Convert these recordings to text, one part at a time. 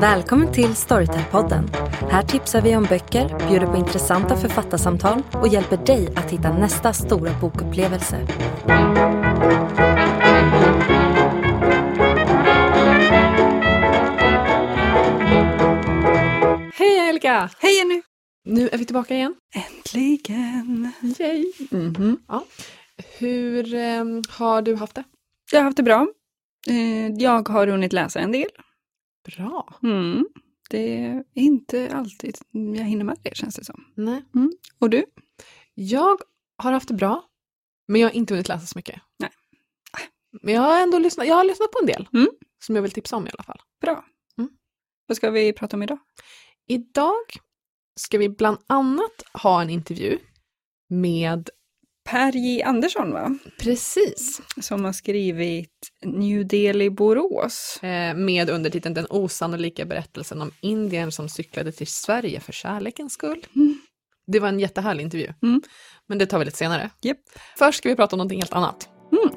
Välkommen till Storytel-podden. Här tipsar vi om böcker, bjuder på intressanta författarsamtal och hjälper dig att hitta nästa stora bokupplevelse. Hej Angelica! Hej Jenny! Nu är vi tillbaka igen. Äntligen! Yay! Mhm. Ja. Hur eh, har du haft det? Jag har haft det bra. Eh, Jag har hunnit läsa en del. Bra. Mm. Det är inte alltid jag hinner med det känns det som. Nej. Och du? Jag har haft det bra, men jag har inte hunnit läsa så mycket. Nej. Men jag har ändå lyssnat, jag har lyssnat på en del Mm. som jag vill tipsa om i alla fall. Bra. Mm. Vad ska vi prata om idag? Idag ska vi bland annat ha en intervju med Per J Andersson va? Precis. Som har skrivit New Delhi Borås. Eh, med undertiteln Den osannolika berättelsen om Indien som cyklade till Sverige för kärlekens skull. Mm. Det var en jättehärlig intervju. Mm. Men det tar vi lite senare. Japp. Först ska vi prata om någonting helt annat. Mm.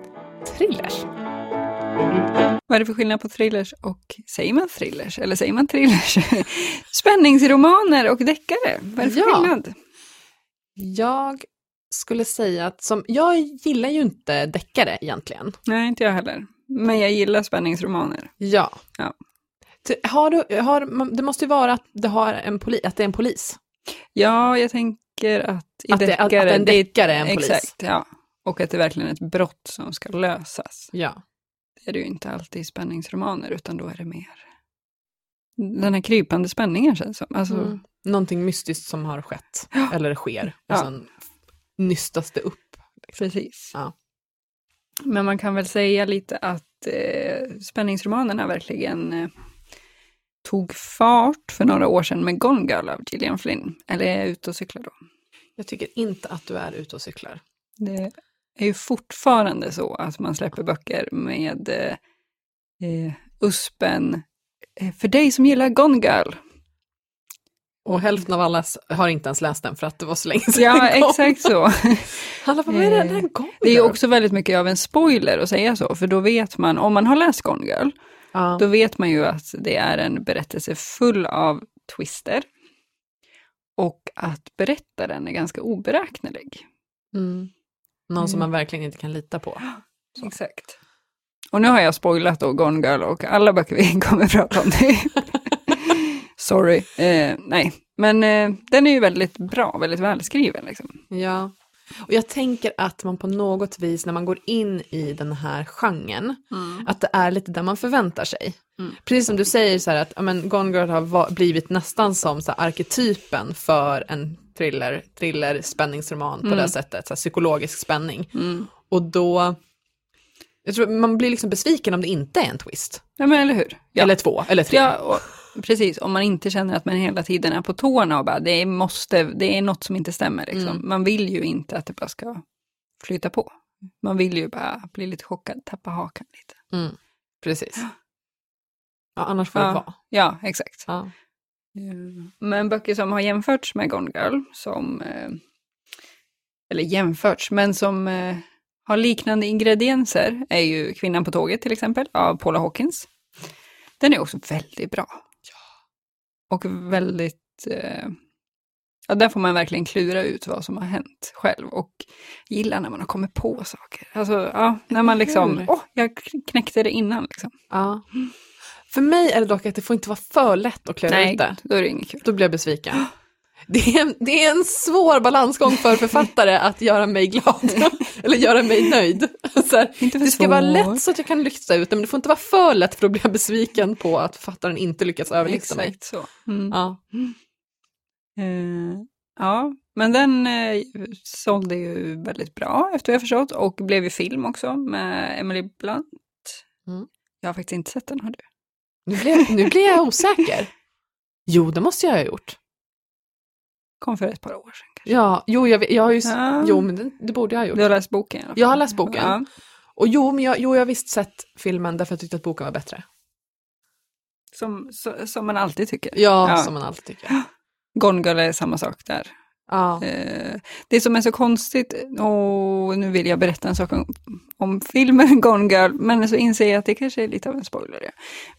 Thrillers. Vad är det för skillnad på thrillers och, säger man thrillers eller säger man thrillers? Spänningsromaner och deckare, vad är det för Ja. skillnad? Jag skulle säga att som, jag gillar ju inte deckare egentligen. Nej, inte jag heller. Men jag gillar spänningsromaner. Ja. Ja. Har du, har, det måste ju vara att det, har en poli, att det är en polis. Ja, jag tänker att i Att, det, att, att deckare... en är- deckare är en polis. Exakt, ja. Och att det verkligen är ett brott som ska lösas. Ja. Är det ju inte alltid i spänningsromaner, utan då är det mer den här krypande spänningen känns som. Alltså, Mm. Någonting mystiskt som har skett, Ja. eller sker, och Ja. sen nystas det upp. Precis. Ja. Men man kan väl säga lite att eh, spänningsromanerna verkligen eh, tog fart för några år sedan med Gone Girl av Gillian Flynn. Eller är jag ute och cyklar då? Jag tycker inte att du är ute och cyklar. Det är ju fortfarande så att man släpper böcker med eh, eh, USPen eh, för dig som gillar Gone Girl. Och hälften av alla har inte ens läst den för att det var så länge sedan Ja, den kom. exakt så. Alla bara, vad är det Eh, den gång? Det är också väldigt mycket av en spoiler att säga så, för då vet man, om man har läst Gone Girl, Ja. då vet man ju att det är en berättelse full av twister. Och att berättaren är ganska oberäknelig. Mm. Någon som Mm. man verkligen inte kan lita på. Så. Exakt. Och nu har jag spoilat då Gone Girl och alla böcker vi kommer prata om det. Sorry. Eh, nej, men eh, den är ju väldigt bra, väldigt välskriven. Liksom. Ja. Och jag tänker att man på något vis när man går in i den här genren, att det är lite där man förväntar sig. Mm. Precis som du säger så här att men Gone Girl har blivit nästan som så arketypen för en thriller, thriller spänningsroman på Mm. det sättet, så här, psykologisk spänning. Mm. Och då, jag tror man blir liksom besviken om det inte är en twist. Ja, men eller hur? Ja. Eller två, eller tre. Ja, och, precis. Om man inte känner att man hela tiden är på tårna och bara, det är, måste, det är något som inte stämmer. Liksom. Mm. Man vill ju inte att det bara ska flyta på. Man vill ju bara bli lite chockad, tappa hakan lite. Mm. Precis. Ja, annars får det Ja. vara. Ja, exakt. Ja. Mm. Men böcker som har jämförts med Gone Girl, som, eh, eller jämförts, men som eh, har liknande ingredienser är ju Kvinnan på tåget till exempel, av Paula Hawkins. Den är också väldigt bra. Och väldigt, eh, ja där får man verkligen klura ut vad som har hänt själv och gillar när man har kommit på saker. Alltså, ja, när man liksom, åh, jag knäckte det innan liksom. Ja. För mig är det dock att det får inte vara för lätt att klura ut det. då är det inget kul. Då blir jag besviken. Det är, en, det är en svår balansgång för författare att göra mig glad, eller göra mig nöjd. Så här, det ska vara lätt så att jag kan lyxa ut det, men det får inte vara för lätt för då blir jag besviken på att författaren inte lyckas överlista mig. Exakt så. Mm. Ja. Eh, ja, men den eh, sålde ju väldigt bra efter vad jag förstått och blev ju film också med Emily Blunt. Mm. Jag har faktiskt inte sett den, har du? Nu, blir, nu blir jag osäker. Jo, det måste jag ha gjort. Kom för ett par år sedan kanske. Ja, jo, jag, jag har ju, Ja. jo, men det, det borde jag ha gjort. Du har läst boken i alla fall? Jag har läst boken. Ja, Och jo, men jag, jo, jag har visst sett filmen därför jag tyckte att boken var bättre. som, så, som man alltid tycker. Ja, Ja. som man alltid tycker. Gone Girl är samma sak där. Ja. Eh, det som är så konstigt, och nu vill jag berätta en sak om, om filmen Gone Girl, men så inser jag att det kanske är lite av en spoiler. Ja.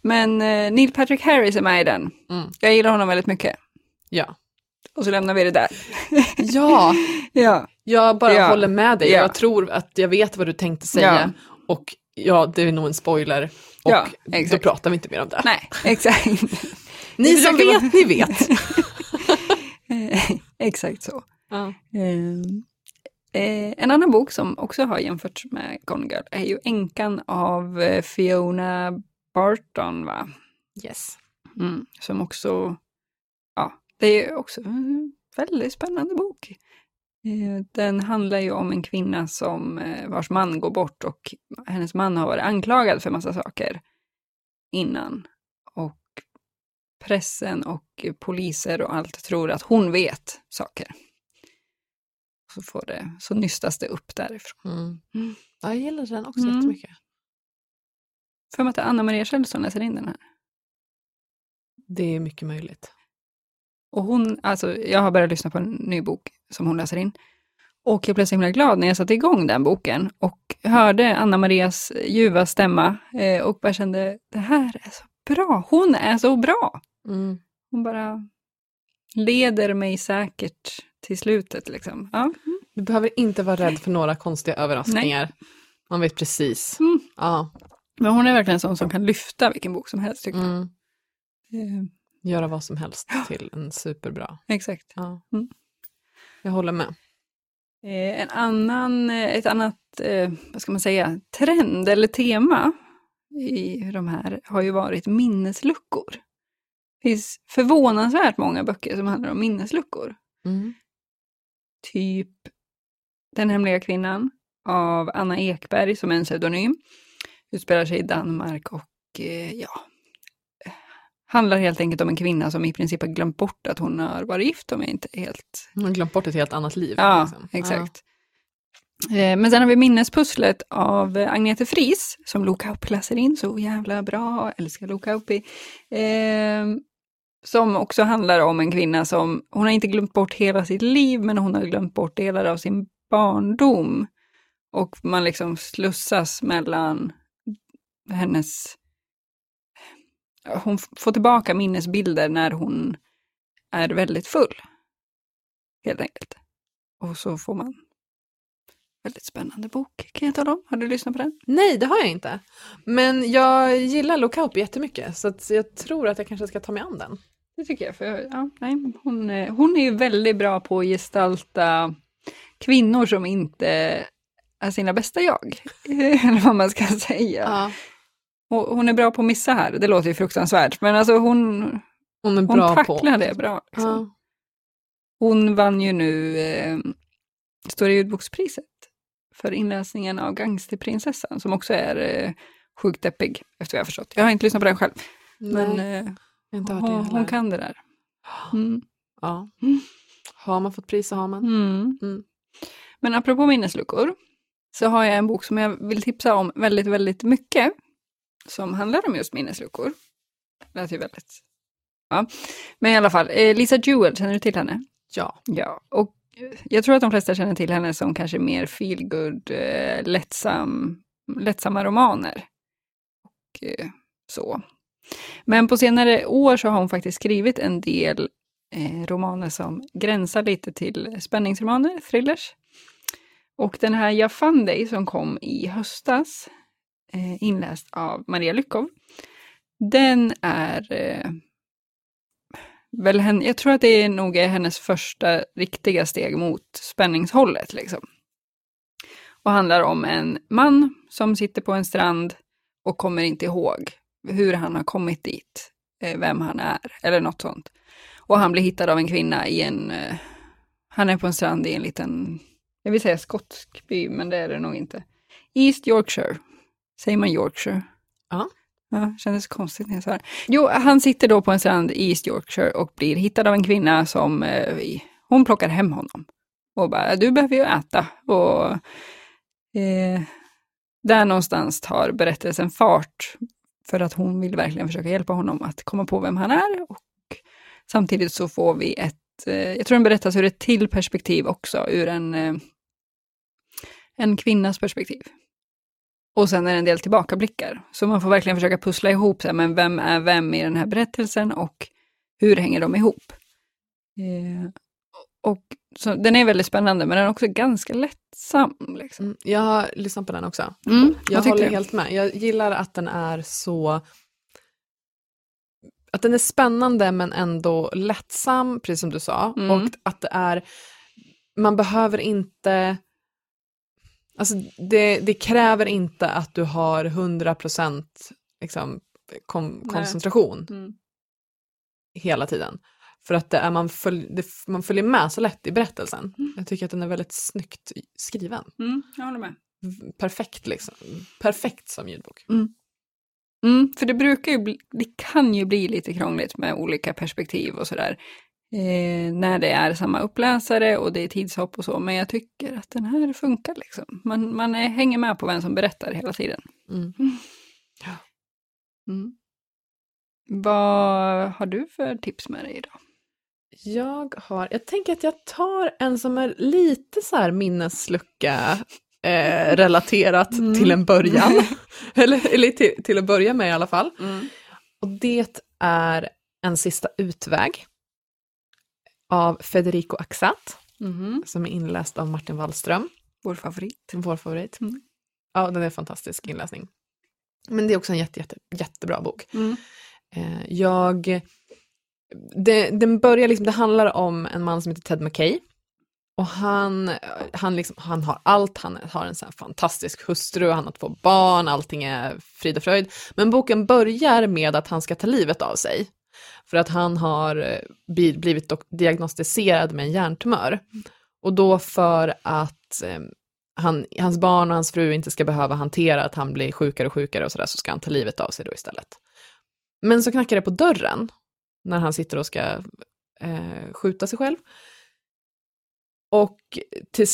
Men eh, Neil Patrick Harris är med i den. Mm. Jag gillar honom väldigt mycket. ja. Och så lämnar vi det där. Ja, Ja, jag bara Ja. håller med dig. Ja. Jag tror att jag vet vad du tänkte säga. Och ja, det är nog en spoiler. Och Ja, då exakt. pratar vi inte mer om det. nej, exakt. Ni som vet, ni vet. exakt så. ja. Eh, eh, en annan bok som också har jämförts med Gone Girl är ju Änkan av eh, Fiona Barton, va? Yes. Mm, som också, ja, det är också en väldigt spännande bok. Eh, Den handlar ju om en kvinna som, eh, vars man går bort och hennes man har varit anklagad för massa saker innan. Pressen och poliser och allt tror att hon vet saker. Så, får det, så nystas det upp därifrån. Mm. Mm. Ja, jag gillar den också Mm. jättemycket. För mig att det är Anna Maria Kjellson läser in den här. Det är mycket möjligt. Och hon, alltså jag har börjat lyssna på en ny bok som hon läser in. Och jag blev så himla glad när jag satte igång den boken och hörde Anna Marias ljuva stämma eh, och bara kände, det här är så bra, hon är så bra. Mm. Hon bara leder mig säkert till slutet liksom. Ja. Du behöver inte vara rädd för några konstiga överraskningar. Man vet precis. Mm. Ja. Men hon är verkligen en sån som kan lyfta vilken bok som helst tycker jag. Mm. Eh, Göra vad som helst till en superbra. exakt. Ja. Mm. Jag håller med. Eh, en annan, eh, ett annat, vad ska man säga, trend eller tema i de här har ju varit minnesluckor. Det finns förvånansvärt många böcker som handlar om minnesluckor. Mm. Typ Den hemliga kvinnan av Anna Ekberg som är en pseudonym. Utspelar sig i Danmark och eh, ja, handlar helt enkelt om en kvinna som i princip har glömt bort att hon har varit gift om jag inte helt Man har glömt bort ett helt annat liv. Ja, liksom. exakt. Eh, Eh, men sen har vi minnespusslet av Agnete Fris som Lo Kauppi läser in så jävla bra, älskar Lo Kauppi. Eh, som också handlar om en kvinna som, hon har inte glömt bort hela sitt liv men hon har glömt bort delar av sin barndom. Och man liksom slussas mellan hennes... Hon får tillbaka minnesbilder när hon är väldigt full. Helt enkelt. Och så får man väldigt spännande bok kan jag tala om. Har du lyssnat på den? Nej, det har jag inte. Men jag gillar Lokaupi jättemycket, så jag tror att jag kanske ska ta mig an den. Det tycker jag. För, ja, nej, hon, eh, hon är ju väldigt bra på att gestalta kvinnor som inte är sina bästa jag. Eller vad man ska säga. Ja. Och hon är bra på att missa här. Det låter ju fruktansvärt. Men alltså hon, Hon är hon bra tacklar på... det bra. Liksom. Ja. Hon vann ju nu eh, Stora ljudbokspriset för inläsningen av Gangsterprinsessan som också är eh, sjukt deppig efter vad jag har förstått. Jag har inte lyssnat på den själv, men Nej, eh, jag har inte hört det hon, hon kan det där. Mm. Ja. Mm. Har man fått pris så har man. Mm. Mm. Men apropå minnesluckor så har jag en bok som jag vill tipsa om väldigt, väldigt mycket. Som handlar om just minnesluckor. Det lät ju väldigt... Ja. Men i alla fall, eh, Lisa Jewell, känner du till henne? Ja. Ja, och eh, jag tror att de flesta känner till henne som kanske mer feelgood, eh, lättsam, lättsamma romaner. Och eh, så. Men på senare år så har hon faktiskt skrivit en del eh, romaner som gränsar lite till spänningsromaner, thrillers. Och den här Jag fann dig som kom i höstas, eh, inläst av Maria Lyckov, den är eh, väl henne, jag tror att det är nog är hennes första riktiga steg mot spänningshållet. Liksom. Och handlar om en man som sitter på en strand och kommer inte ihåg hur han har kommit dit, eh, vem han är eller något sånt. Och han blir hittad av en kvinna i en, eh, han är på en strand i en liten, jag vill säga skotsk by, men det är det nog inte. East Yorkshire, säger man Yorkshire? Ja. Ja, kändes konstigt när jag sa det. Jo, han sitter då på en strand i East Yorkshire och blir hittad av en kvinna som, eh, hon plockar hem honom. Och bara, du behöver ju äta. Och eh, där någonstans tar berättelsen fart. För att hon vill verkligen försöka hjälpa honom att komma på vem han är. Och samtidigt så får vi ett eh, jag tror den berättas ur ett till perspektiv också, ur en, eh, en kvinnas perspektiv. Och sen är det en del tillbakablickar. Så man får verkligen försöka pussla ihop, så här, men vem är vem i den här berättelsen och hur hänger de ihop? Eh, och så, den är väldigt spännande, men den är också ganska lättsam. Liksom. Mm, Jag har lyssnat på den också. Mm, Jag håller du? helt med. Jag gillar att den är så... Att den är spännande men ändå lättsam, precis som du sa. Mm. Och att det är... Man behöver inte... Alltså det, det kräver inte att du har 100% liksom, kom, koncentration Mm. hela tiden. För att det är, man, följ, det, man följer med så lätt i berättelsen. Mm. Jag tycker att den är väldigt snyggt skriven. Mm, jag håller med. Perfekt liksom. Perfekt som ljudbok. Mm, för det brukar ju bli, det kan ju bli lite krångligt med olika perspektiv och sådär. Eh, när det är samma uppläsare och det är tidshopp och så, men jag tycker att den här funkar liksom. Man, man är, hänger med på vem som berättar hela tiden. Mm. Mm. Vad har du för tips med dig idag? Jag har, jag tänker att jag tar en som är lite så här minneslucka eh, relaterat Mm. till en början. eller eller till, till att börja med i alla fall. Och det är En sista utväg av Federico Axat, Mhm. som är inläst av Martin Wallström, Vår favorit. vår favorit. Mm. Ja, den är en fantastisk inläsning. Men det är också en jätte, jätte, jättebra bok. Mm. Eh, jag... Det, den börjar liksom, det handlar om en man som heter Ted McKay. Och han, han, liksom, han har allt, han har en sån fantastisk hustru, han har två barn, allting är frid och fröjd. Men boken börjar med att han ska ta livet av sig. För att han har eh, blivit diagnostiserad med en hjärntumör. Och då för att eh, han, hans barn och hans fru inte ska behöva hantera att han blir sjukare och sjukare och sådär, så ska han ta livet av sig då istället. Men så knackar det på dörren när han sitter och ska eh, skjuta sig själv. Och till,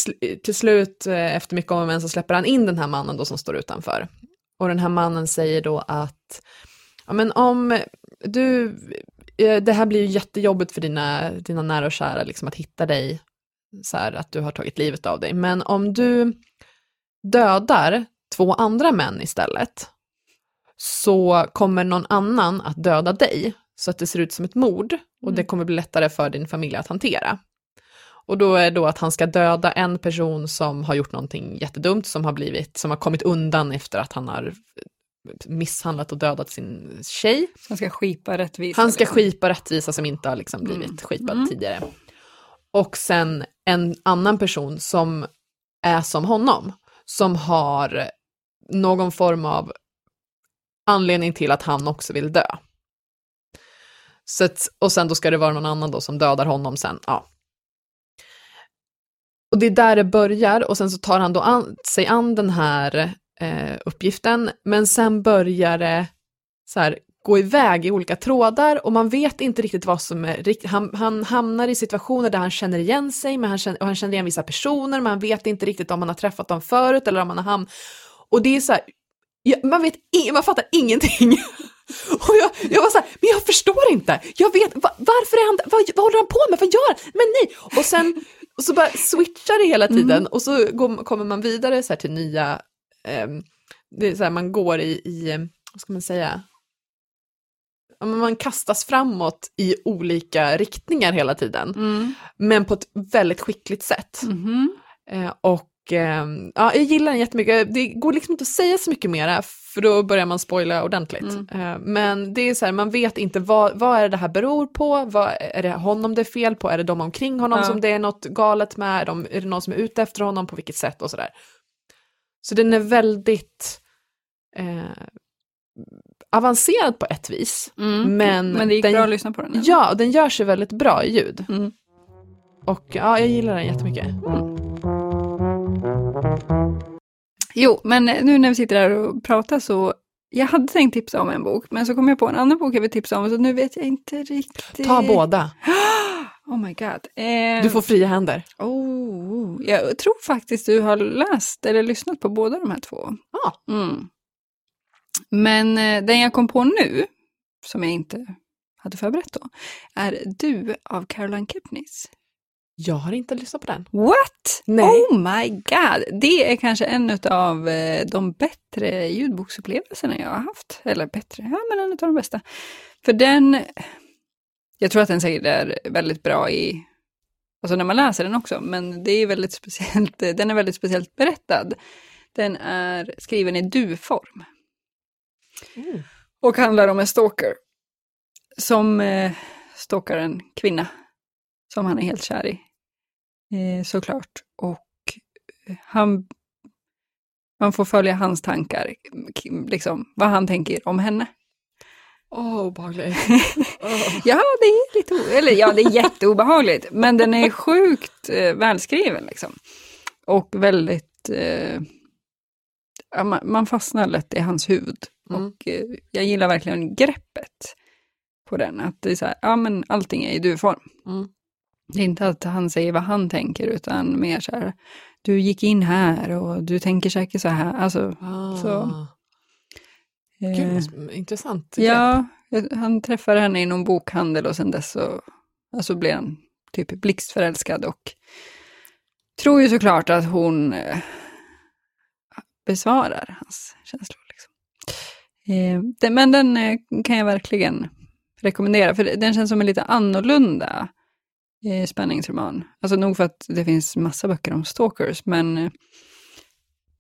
till slut, eh, efter mycket om och men, så släpper han in den här mannen då som står utanför. Och den här mannen säger då att, ja men om du, eh, det här blir ju jättejobbigt för dina, dina nära och kära liksom att hitta dig, så här att du har tagit livet av dig. Men om du dödar två andra män istället, så kommer någon annan att döda dig, så att det ser ut som ett mord, och det kommer bli lättare för din familj att hantera. Och då är då att han ska döda en person som har gjort någonting jättedumt, som har blivit, som har kommit undan efter att han har misshandlat och dödat sin tjej. Han ska skipa rättvisa. Han ska liksom. skipa rättvisa som inte har liksom blivit Mm. skipad Mm. tidigare. Och sen en annan person som är som honom, som har någon form av anledning till att han också vill dö. Så att, och sen då ska det vara någon annan då som dödar honom sen. Ja. Och det är där det börjar och sen så tar han då an, sig an den här eh, uppgiften, men sen börjar det så här, gå iväg i olika trådar och man vet inte riktigt vad som är riktigt. Han, han hamnar i situationer där han känner igen sig, men han känner, och han känner igen vissa personer, men han vet inte riktigt om han har träffat dem förut eller om han har hamnat... Och det är så här, man vet in, man fattar ingenting. Och jag, jag var så här, men jag förstår inte. Jag vet, va, varför är han vad, vad håller han på med? Vad gör han? Men nej! Och sen och så bara switchar det hela tiden och så går, kommer man vidare så till nya, det är så här, man går i, i, vad ska man säga, man kastas framåt i olika riktningar hela tiden, Mm. men på ett väldigt skickligt sätt. Eh, och ehm, ja, jag gillar den jättemycket. Det går liksom inte att säga så mycket mera, för då börjar man spoila ordentligt. Mm. Eh, men det är så här, man vet inte vad, vad är det här beror på, vad, är det honom det är fel på, är det de omkring honom Ja. som det är något galet med, är, de, är det någon som är ute efter honom, på vilket sätt och sådär. Så den är väldigt eh, avancerad på ett vis, Mm. men, Men det gick den, bra att lyssna på den. Ja, och den gör sig väldigt bra i ljud. Mm. Och ja, jag gillar den jättemycket. Jo, men nu när vi sitter här och pratar så, jag hade tänkt tipsa om en bok, men så kom jag på en annan bok jag vill tipsa om, så nu vet jag inte riktigt. Ta båda, Oh my god. Eh, du får fria händer. Oh, jag tror faktiskt du har läst eller lyssnat på båda de här två. Ja. Mm. Men eh, den jag kom på nu, som jag inte hade förberett då, är Du av Caroline Kepnis. Jag har inte lyssnat på den. What? Nej. Oh my god! Det är kanske en av eh, de bättre ljudboksupplevelserna jag har haft. Eller bättre, ja men en av de bästa. För den, jag tror att den säkert är väldigt bra i, alltså när man läser den också, men det är väldigt speciellt, den är väldigt speciellt berättad. Den är skriven i du-form. Och handlar om en stalker. Som eh, stalkar en kvinna. Som han är helt kär i. Eh, såklart. Och eh, han... Man får följa hans tankar. Liksom vad han tänker om henne. Åh, oh, obehagligt. Åh. Ja, det är lite... Eller ja, det är jätteobehagligt. men den är sjukt eh, välskriven liksom. Och väldigt... Eh, ja, man, man fastnar lätt i hans huvud. Mm. Och eh, jag gillar verkligen greppet på den. Att det är så här, ja men allting är i du-form. Mm. Det är inte att han säger vad han tänker, utan mer så här, du gick in här och du tänker säkert så här. Alltså, Ah. Så. Gud, eh, intressant. ja, han träffar henne i någon bokhandel och sen dess så alltså blir han typ blixtförälskad och tror ju såklart att hon eh, besvarar hans känslor. Liksom. Eh, men den kan jag verkligen rekommendera, för den känns som en lite annorlunda spänningsroman. Alltså nog för att det finns massa böcker om stalkers, men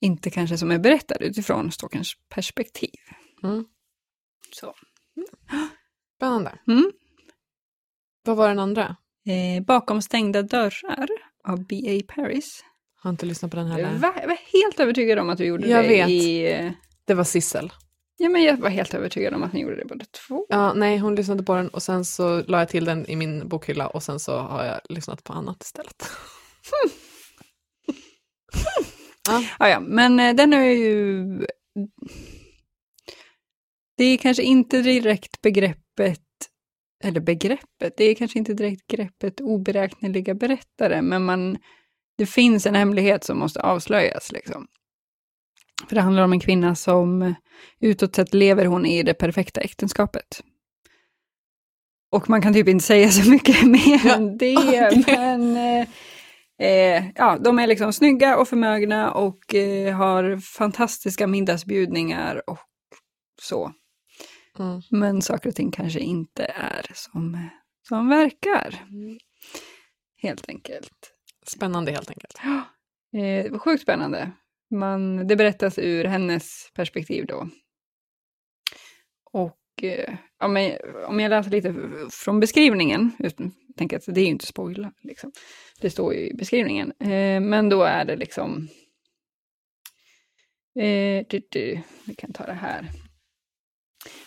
inte kanske som är berättad utifrån stalkerns perspektiv. Mm. Så. Spännande. Mm. Vad var den andra? Eh, Bakom stängda dörrar av B.A. Paris. Har inte lyssnat på den heller. jag var helt övertygad om att du gjorde Jag det vet. i... eh, Det var Sissel. Ja, men jag var helt övertygad om att ni gjorde det båda två. Ja, nej, hon lyssnade på den och sen så la jag till den i min bokhylla och sen så har jag lyssnat på annat istället. Ja, ja, men eh, den är ju... Det är kanske inte direkt begreppet, eller begreppet, det är kanske inte direkt greppet oberäkneliga berättare, men man, det finns en hemlighet som måste avslöjas. Liksom. För det handlar om en kvinna som utåt sett lever hon i det perfekta äktenskapet. Och man kan typ inte säga så mycket mer Ja, än det, okej. men eh, Eh, ja, de är liksom snygga och förmögna och eh, har fantastiska middagsbjudningar och så. Mm. Men saker och ting kanske inte är som, som verkar. Helt enkelt. Spännande helt enkelt. Eh, det var sjukt spännande. Man, det berättas ur hennes perspektiv då. Och eh, ja, men, om jag läser lite från beskrivningen, utan, jag tänker att det är ju inte spoiler, liksom. det står ju i beskrivningen, eh, men då är det liksom... Eh, du, du, vi kan ta det här.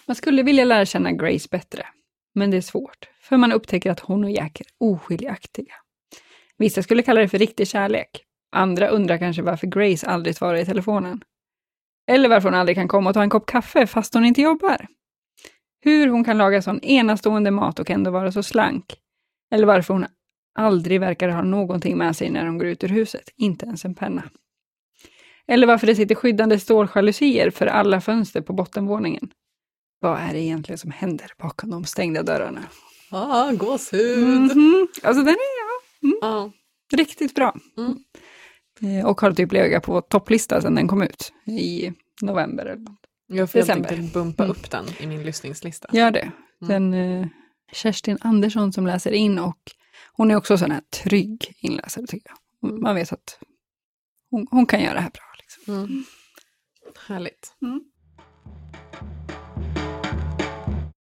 Man skulle vilja lära känna Grace bättre, men det är svårt, för man upptäcker att hon och Jack är oskiljaktiga. Vissa skulle kalla det för riktig kärlek. Andra undrar kanske varför Grace aldrig svarar i telefonen. Eller varför hon aldrig kan komma och ta en kopp kaffe fast hon inte jobbar. Hur hon kan laga sån enastående mat och ändå vara så slank. Eller varför hon aldrig verkar ha någonting med sig när hon går ut ur huset, inte ens en penna. Eller varför det sitter skyddande ståljalusier för alla fönster på bottenvåningen. Vad är det egentligen som händer bakom de stängda dörrarna? Ah, gåshud! Mhm. Alltså den är ja, Ja. riktigt bra. Mm. Eh, Och har typ legat på topplista sedan den kom ut i november. Eller något. Jag får helt December. enkelt bumpa Mm. upp den i min lyssningslista. Gör det. Mm. Den eh, Kerstin Andersson som läser in och hon är också sån här trygg inläsare tycker jag. Mm. Man vet att hon, hon kan göra det här bra. Liksom. Mm. Härligt.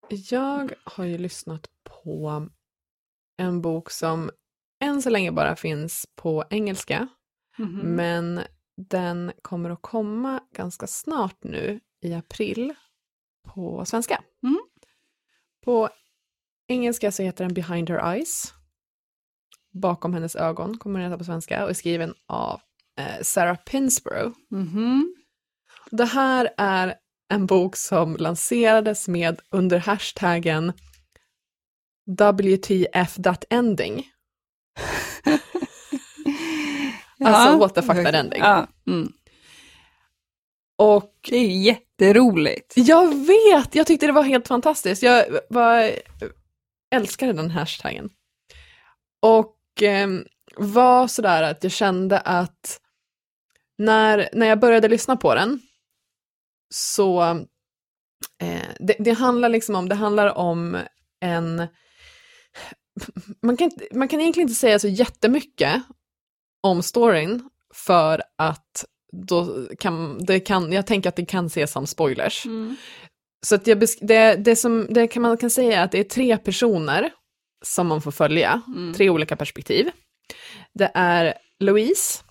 Jag har ju lyssnat på en bok som än så länge bara finns på engelska, Mhm. men den kommer att komma ganska snart nu i april på svenska. Mm. På engelska så heter den Behind Her Eyes. Bakom hennes ögon kommer den heta på svenska och är skriven av eh, Sarah Pinsborough. Mhm. Det här är en bok som lanserades med under hashtaggen WTF that ending. Alltså, what the fuck that ending. Ja. Mm. Och Det är jätteroligt. jag vet, jag tyckte det var helt fantastiskt. Jag var älskade den hashtaggen. Och eh, var sådär att jag kände att när, när jag började lyssna på den så eh, det, det handlar liksom om, det handlar om en man kan, man kan egentligen inte säga så jättemycket om storyn för att då kan, det kan, jag tänker att det kan ses som spoilers. Mm. Så att jag det, det som det kan man kan säga är att det är tre personer som man får följa, Mm. tre olika perspektiv. Det är Louise,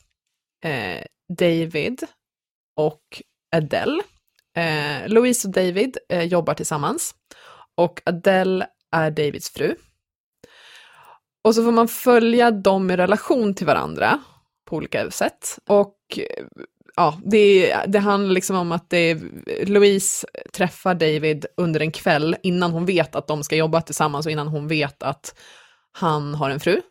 eh, David och Adele. Eh, Louise och David eh, jobbar tillsammans och Adele är Davids fru. Och så får man följa dem i relation till varandra på olika sätt. Och eh, ja, det, det handlar liksom om att det Louise träffar David under en kväll innan hon vet att de ska jobba tillsammans och innan hon vet att han har en fru.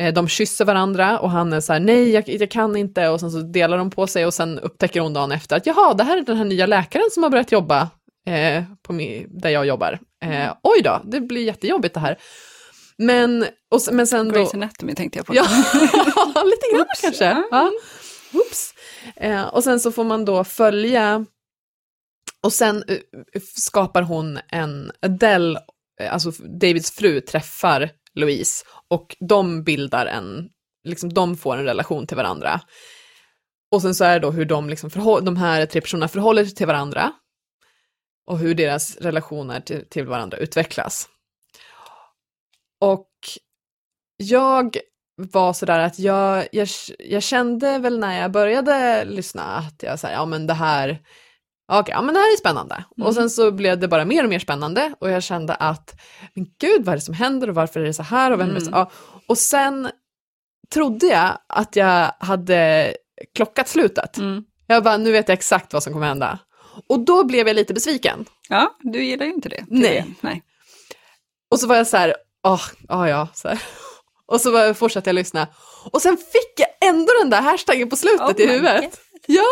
Eh, De kysser varandra och han är så här, nej jag, jag kan inte och sen så delar de på sig och sen upptäcker hon dagen efter att jaha, det här är den här nya läkaren som har börjat jobba eh, på mi, där jag jobbar. Eh, oj då, det blir jättejobbigt det här. Men, och, men sen då... Grey's Anatomy tänkte jag på. Ja, lite grann Oops. kanske. Ja. Ja. Oops. Eh, och sen så får man då följa, och sen eh, skapar hon en, Adele, eh, alltså Davids fru, träffar Louise och de bildar en, liksom de får en relation till varandra. Och sen så är det då hur de, liksom de här tre personerna förhåller sig till varandra och hur deras relationer till, till varandra utvecklas. Och jag var sådär att jag, jag, jag kände väl när jag började lyssna att jag sa, ja men det här, okej, ja men det här är spännande. Mm. Och sen så blev det bara mer och mer spännande och jag kände att, men gud vad är det som händer och varför är det så här och vem är det så, Mm. ja. Och sen trodde jag att jag hade klockat slutet. Mm. Jag bara, nu vet jag exakt vad som kommer hända. Och då blev jag lite besviken. Ja, du gillar ju inte det. Nej. Nej. Och så var jag så här, åh, ja ja, så här. Och så var- fortsatte jag lyssna. Och sen fick jag ändå den där hashtaggen på slutet Oh i huvudet. God. Ja,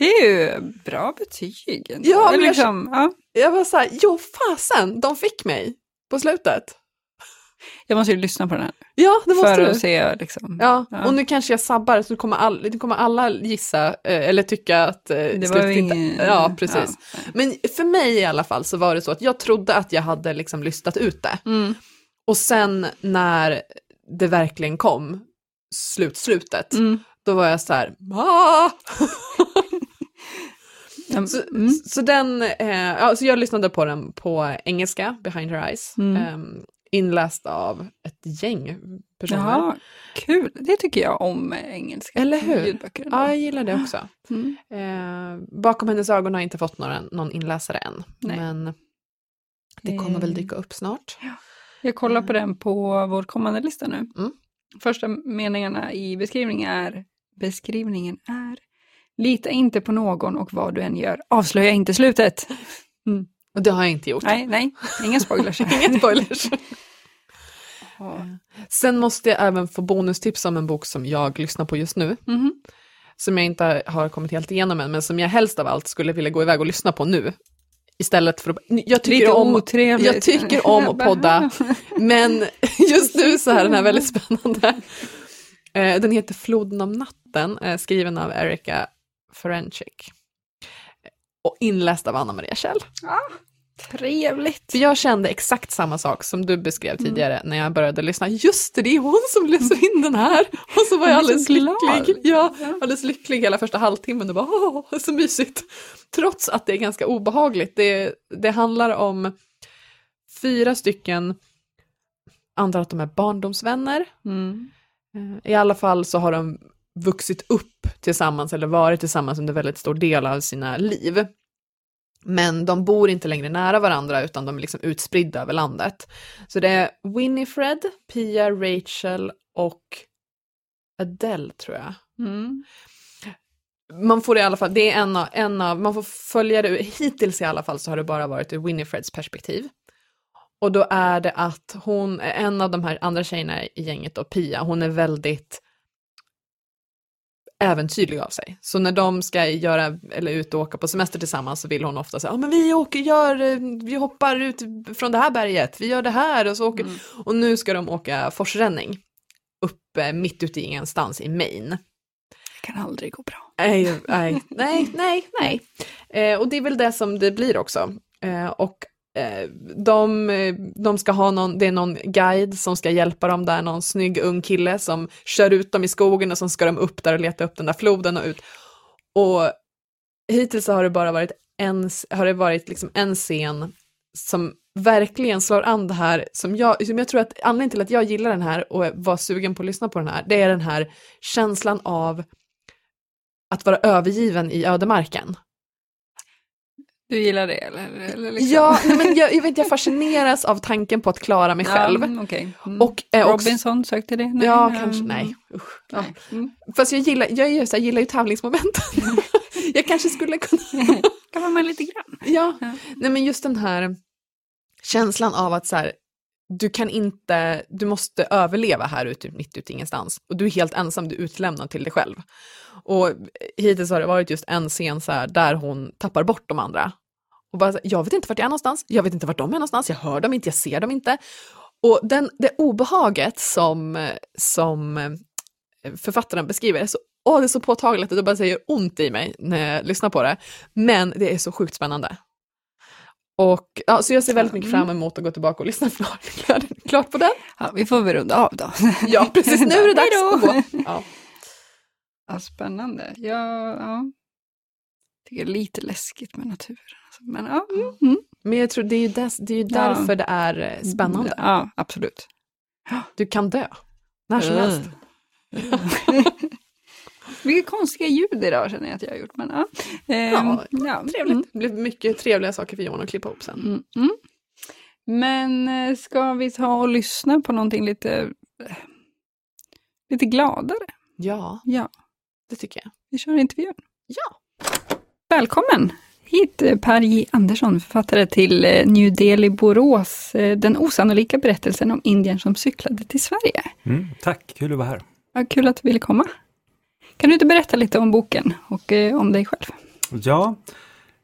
Det är ju bra betyg. ändå. Ja, men Eller jag- liksom, ja. jag var så här, jo fasen, de fick mig på slutet. Jag måste ju lyssna på den här Ja, det måste för du. att se liksom. Ja, Ja. och nu kanske jag sabbar, så kommer, all, kommer alla gissa, eh, eller tycka att eh, Det var ju inte... ingen... Ja, precis. Ja. Men för mig i alla fall så var det så att jag trodde att jag hade liksom listat ut det. Mm. Och sen när det verkligen kom, slutslutet, Mm. då var jag så här, ah! Ja, Så, mm. så den, eh, ja, så jag lyssnade på den på engelska, Behind Her Eyes, Mm. eh, inläst av ett gäng personer. Jaha, kul. Det tycker jag om engelska Eller hur? ljudböcker. ändå. Ja, jag gillar det också. Mm. Eh, bakom hennes ögon har jag inte fått några, någon inläsare än, Nej. men det kommer väl Eh. dyka upp snart. Jag kollar på den på vår kommande lista nu. Mm. Första meningarna i beskrivningen är, beskrivningen är, lita inte på någon och vad du än gör, avslöja inte slutet. Och det har jag inte gjort. Nej, nej, inga spoilers. Inget spoilers. Sen måste jag även få bonustips om en bok som jag lyssnar på just nu, Mhm. som jag inte har kommit helt igenom än, men som jag helst av allt skulle vilja gå iväg och lyssna på nu. Istället för att... Jag tycker Lite om... otrevligt. Jag tycker om att podda, men just nu så är den här väldigt spännande. Eh, Den heter Floden av natten, eh, skriven av Erika Ferencik. Och inläst av Anna Maria Kjell. Trevligt. För jag kände exakt samma sak som du beskrev tidigare när jag började lyssna. Just det, det är hon som läser in den här. Och så var jag alldeles lycklig. Ja, Ja. alldeles lycklig hela första halvtimmen och bara åh, så mysigt. Trots att det är ganska obehagligt. Det, det handlar om fyra stycken, antar att de är barndomsvänner. Mm. Eh, I alla fall så har de vuxit upp tillsammans eller varit tillsammans under väldigt stor del av sina liv. Men de bor inte längre nära varandra utan de är liksom utspridda över landet. Så det är Winifred, Pia, Rachel och Adele tror jag. Mm. Man får i alla fall, det är en av, en av, man får följa det, hittills i alla fall så har det bara varit ur Winifreds perspektiv. Och då är det att hon, en av de här andra tjejerna i gänget då, Pia, hon är väldigt äventyrlig av sig. Så när de ska göra, eller ut och åka på semester tillsammans så vill hon ofta säga, ja men vi åker, gör, vi hoppar ut från det här berget, vi gör det här och så åker, Mm. och nu ska de åka forsränning uppe mitt ute i ingenstans i Maine. Det kan aldrig gå bra. Nej, nej, nej, nej, nej. Eh, och det är väl det som det blir också. Eh, och Eh, de, eh, de ska ha någon, det är någon guide som ska hjälpa dem där, någon snygg ung kille som kör ut dem i skogen och så ska de upp där och leta upp den där floden och ut. Och hittills har det bara varit en, har det varit liksom en scen som verkligen slår an det här som jag, som jag tror att anledningen till att jag gillar den här och var sugen på att lyssna på den här, det är den här känslan av att vara övergiven i ödemarken. Du gillar det eller? eller liksom? Ja, nej, men jag, jag vet jag fascineras av tanken på att klara mig själv. Ja, okej. Mm. Och också, Robinson sökte det? ja, Nej, kanske, mm. nej. Usch. Ja. Nej. Mm. Fast jag gillar, jag, så här, gillar ju tävlingsmomenten. jag kanske skulle kunna kan vara med lite grann. Ja, Ja. nej men just den här känslan av att så här, du kan inte, du måste överleva här ute, mitt ute ingenstans. Och du är helt ensam, du är utlämnad till dig själv. Och hittills har det varit just en scen så här, där hon tappar bort de andra. Och bara, jag vet inte vart jag är någonstans, jag vet inte vart de är någonstans, jag hör dem inte, jag ser dem inte. Och den, det obehaget som, som eh, författaren beskriver så, åh, det är så påtagligt att det bara säger ont i mig när jag lyssnar på det. Men det är så sjukt spännande. Och ja, så jag ser väldigt mycket fram emot att gå tillbaka och lyssna klart, klart, klart på den. Ja, vi får väl runda av då. Ja, precis, nu är det dags att gå. Ja. Ja, spännande. Ja, ja. Tycker det är lite läskigt med naturen. alltså. Men ja, mm, mm. Men jag tror det är ju, dess, det är ju Ja. därför det är eh, spännande. Ja, absolut. Du kan dö. När som Ugh. helst. Mycket konstiga ljud idag känner jag att jag har gjort. Men, ja. Ehm, Ja, ja, Trevligt. Det blir mycket trevliga saker för Johan att klippa ihop sen. Mm, mm. Men eh, ska vi ta och lyssna på någonting lite, eh, lite gladare? Ja, Ja, det tycker jag. vi kör intervjun. Ja. Välkommen hit Per J Andersson, författare till eh, New Delhi Borås, eh, den osannolika berättelsen om Indien som cyklade till Sverige. Mm, tack, kul att vara här. Vad kul att du ville komma. Kan du inte berätta lite om boken och eh, om dig själv? Ja,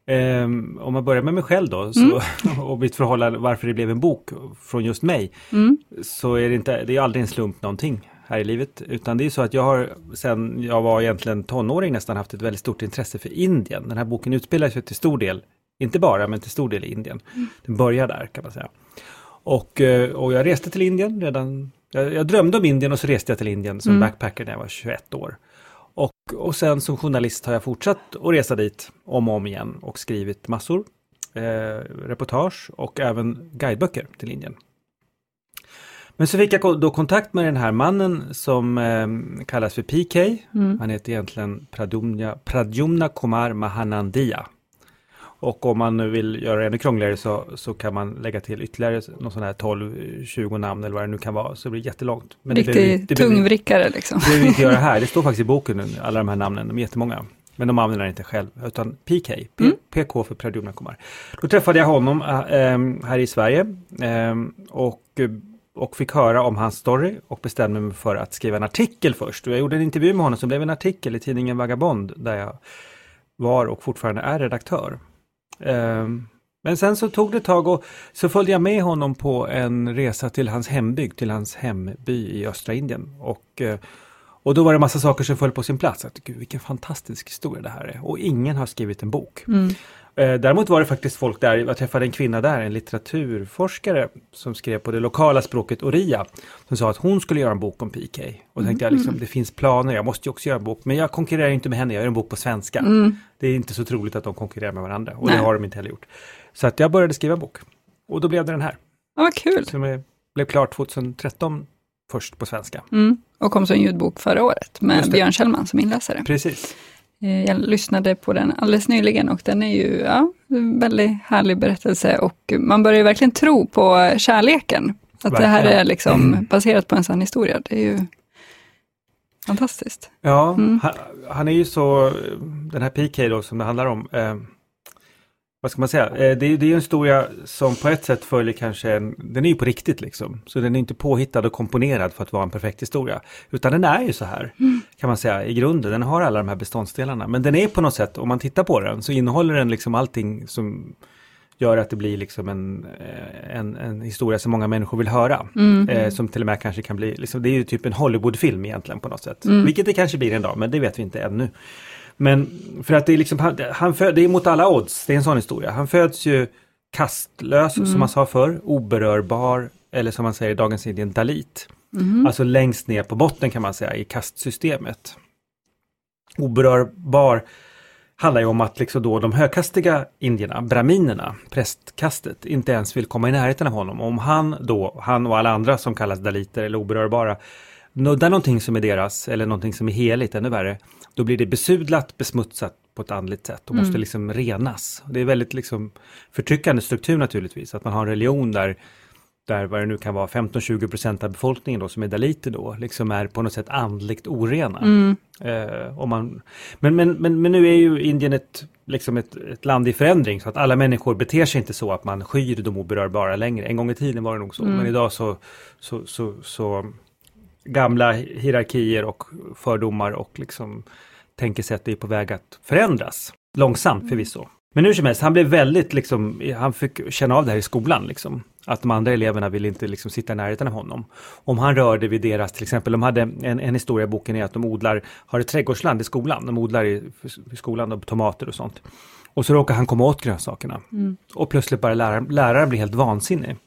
ehm, om man börjar med mig själv då, så, och mitt förhållande, varför det blev en bok från just mig, Mm. så är det inte, det är aldrig en slump någonting här i livet, utan det är så att jag har sen jag var egentligen tonåring nästan haft ett väldigt stort intresse för Indien. Den här boken utspelar sig till stor del, inte bara, men till stor del i Indien. Den börjar där kan man säga. Och, eh, och jag reste till Indien redan, jag, jag drömde om Indien och så reste jag till Indien som Mm. backpacker när jag var 21 år. Och, och sen som journalist har jag fortsatt att resa dit om och om igen och skrivit massor. Eh, reportage och även guideböcker till Indien. Men så fick jag då kontakt med den här mannen som eh, kallas för PK. Mm. Han heter egentligen Pradumna, Pradyumna Kumar Mahanandia. Och om man nu vill göra det ännu krångligare så, så kan man lägga till ytterligare någon sån här 12-20 namn eller vad det nu kan vara. Så det blir jättelångt. Men det Riktig det behöver vi- tungvrickare liksom. det behöver vi inte göra här. Det står faktiskt i boken nu, alla de här namnen. De är jättemånga. Men de använder jag inte själv, utan PK, P- Mm. PK för Pradyumna Kumar. Då träffade jag honom äh, här i Sverige ähm, och, och fick höra om hans story och bestämde mig för att skriva en artikel först. Och jag gjorde en intervju med honom som blev en artikel i tidningen Vagabond där jag var och fortfarande är redaktör. Ehm, men sen så tog det ett tag och så följde jag med honom på en resa till hans hembygd, till hans hemby i östra Indien. Och, eh, och då var det massa saker som föll på sin plats. Att, Gud, vilken fantastisk historia det här är. Och ingen har skrivit en bok. Mm. Eh, Däremot var det faktiskt folk där, jag träffade en kvinna där, en litteraturforskare som skrev på det lokala språket Oria. Som sa att hon skulle göra en bok om PK. Och tänkte jag liksom, det finns planer, jag måste ju också göra en bok. Men jag konkurrerar inte med henne, jag gör en bok på svenska. Mm. Det är inte så troligt att de konkurrerar med varandra. Och Nej. det har de inte heller gjort. Så att jag började skriva en bok. Och då blev det den här. Ja, vad kul. Som blev klar 2013 först på svenska. Mm. Och kom som ljudbok förra året med. Björn Kjellman som inläsare. Precis. Eh, Jag lyssnade på den alldeles nyligen och den är ju ja, en väldigt härlig berättelse och man börjar ju verkligen tro på kärleken. Att det här Verkligen. är liksom baserat på en sann historia. Det är ju fantastiskt. Ja, Mm. han, han är ju så, den här PK då som det handlar om. Eh, vad ska man säga, eh, det är, det är en historia som på ett sätt följer kanske, en, den är ju på riktigt liksom. Så den är inte påhittad och komponerad för att vara en perfekt historia. Utan den är ju så här, kan man säga, i grunden. Den har alla de här beståndsdelarna. Men den är på något sätt, om man tittar på den, så innehåller den liksom allting som gör att det blir liksom en, eh, en, en historia som många människor vill höra. Mm. Eh, som till och med kanske kan bli, liksom, det är ju typ en Hollywoodfilm egentligen på något sätt. Mm. Vilket det kanske blir en dag, men det vet vi inte ännu. Men för att det är liksom, han, han föd, det är mot alla odds, det är en sån historia. Han föds ju kastlös, mm. som man sa förr, oberörbar, eller som man säger i dagens Indien, dalit. Mm. Alltså längst ner på botten kan man säga i kastsystemet. Oberörbar handlar ju om att liksom då de högkastiga indierna, braminerna, prästkastet, inte ens vill komma i närheten av honom. Om han då, han och alla andra som kallas daliter eller oberörbara, nuddar någonting som är deras eller någonting som är heligt, ännu värre, då blir det besudlat, besmutsat på ett andligt sätt och mm. måste liksom renas. Det är väldigt liksom förtryckande struktur naturligtvis, att man har en religion där där vad det nu kan vara 15-20 procent av befolkningen då som är daliter då, liksom är på något sätt andligt orena. Mm. Eh, om man, men, men, men, men nu är ju Indien ett, liksom ett, ett, land i förändring så att alla människor beter sig inte så att man skyr de oberörbara längre. En gång i tiden var det nog så, mm. men idag så, så, så, så gamla hierarkier och fördomar och liksom tänkesätt är på väg att förändras. Långsamt förvisso. Men hur som helst, han blev väldigt liksom, han fick känna av det här i skolan liksom. Att de andra eleverna ville inte liksom sitta i närheten av honom. Om han rörde vid deras, till exempel, de hade en, en historia i boken är att de odlar, har ett trädgårdsland i skolan. De odlar i, i skolan och tomater och sånt. Och så råkar han komma åt grönsakerna. Mm. Och plötsligt bara läraren, läraren blir helt vansinnig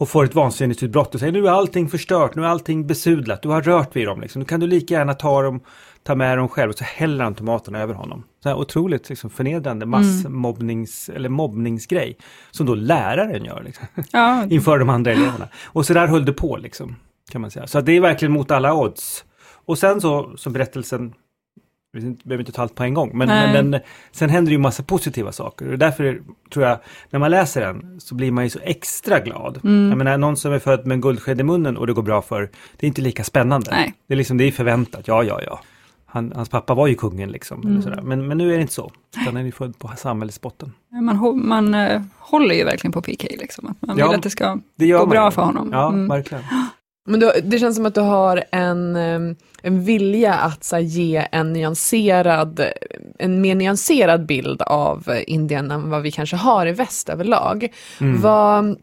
och får ett vansinnesutbrott och säger nu är allting förstört, nu är allting besudlat, du har rört vid dem. Liksom. Nu kan du lika gärna ta dem, ta med dem själv och så häller han tomaterna över honom. Så här otroligt liksom, förnedrande massmobbnings mm. eller mobbningsgrej som då läraren gör liksom. ja. inför de andra eleverna. Och så där höll det på liksom, kan man säga. Så det är verkligen mot alla odds. Och sen så, som berättelsen vi behöver inte ta allt på en gång, men, men den, sen händer det ju massa positiva saker. Och därför tror jag, när man läser den så blir man ju så extra glad. Mm. Jag menar, någon som är född med en guldsked i munnen och det går bra för, det är inte lika spännande. Nej. Det är liksom, det är förväntat, ja, ja, ja. Han, hans pappa var ju kungen liksom. Mm. Sådär. Men, men nu är det inte så. Utan han är född på samhällets botten. Man, man uh, håller ju verkligen på PK, liksom. Att man ja, vill att det ska det gå bra ju. för honom. Ja, mm. verkligen. Men du, det känns som att du har en, en vilja att så ge en nyanserad, en mer nyanserad bild av Indien än vad vi kanske har i väst överlag. Mm. Vad,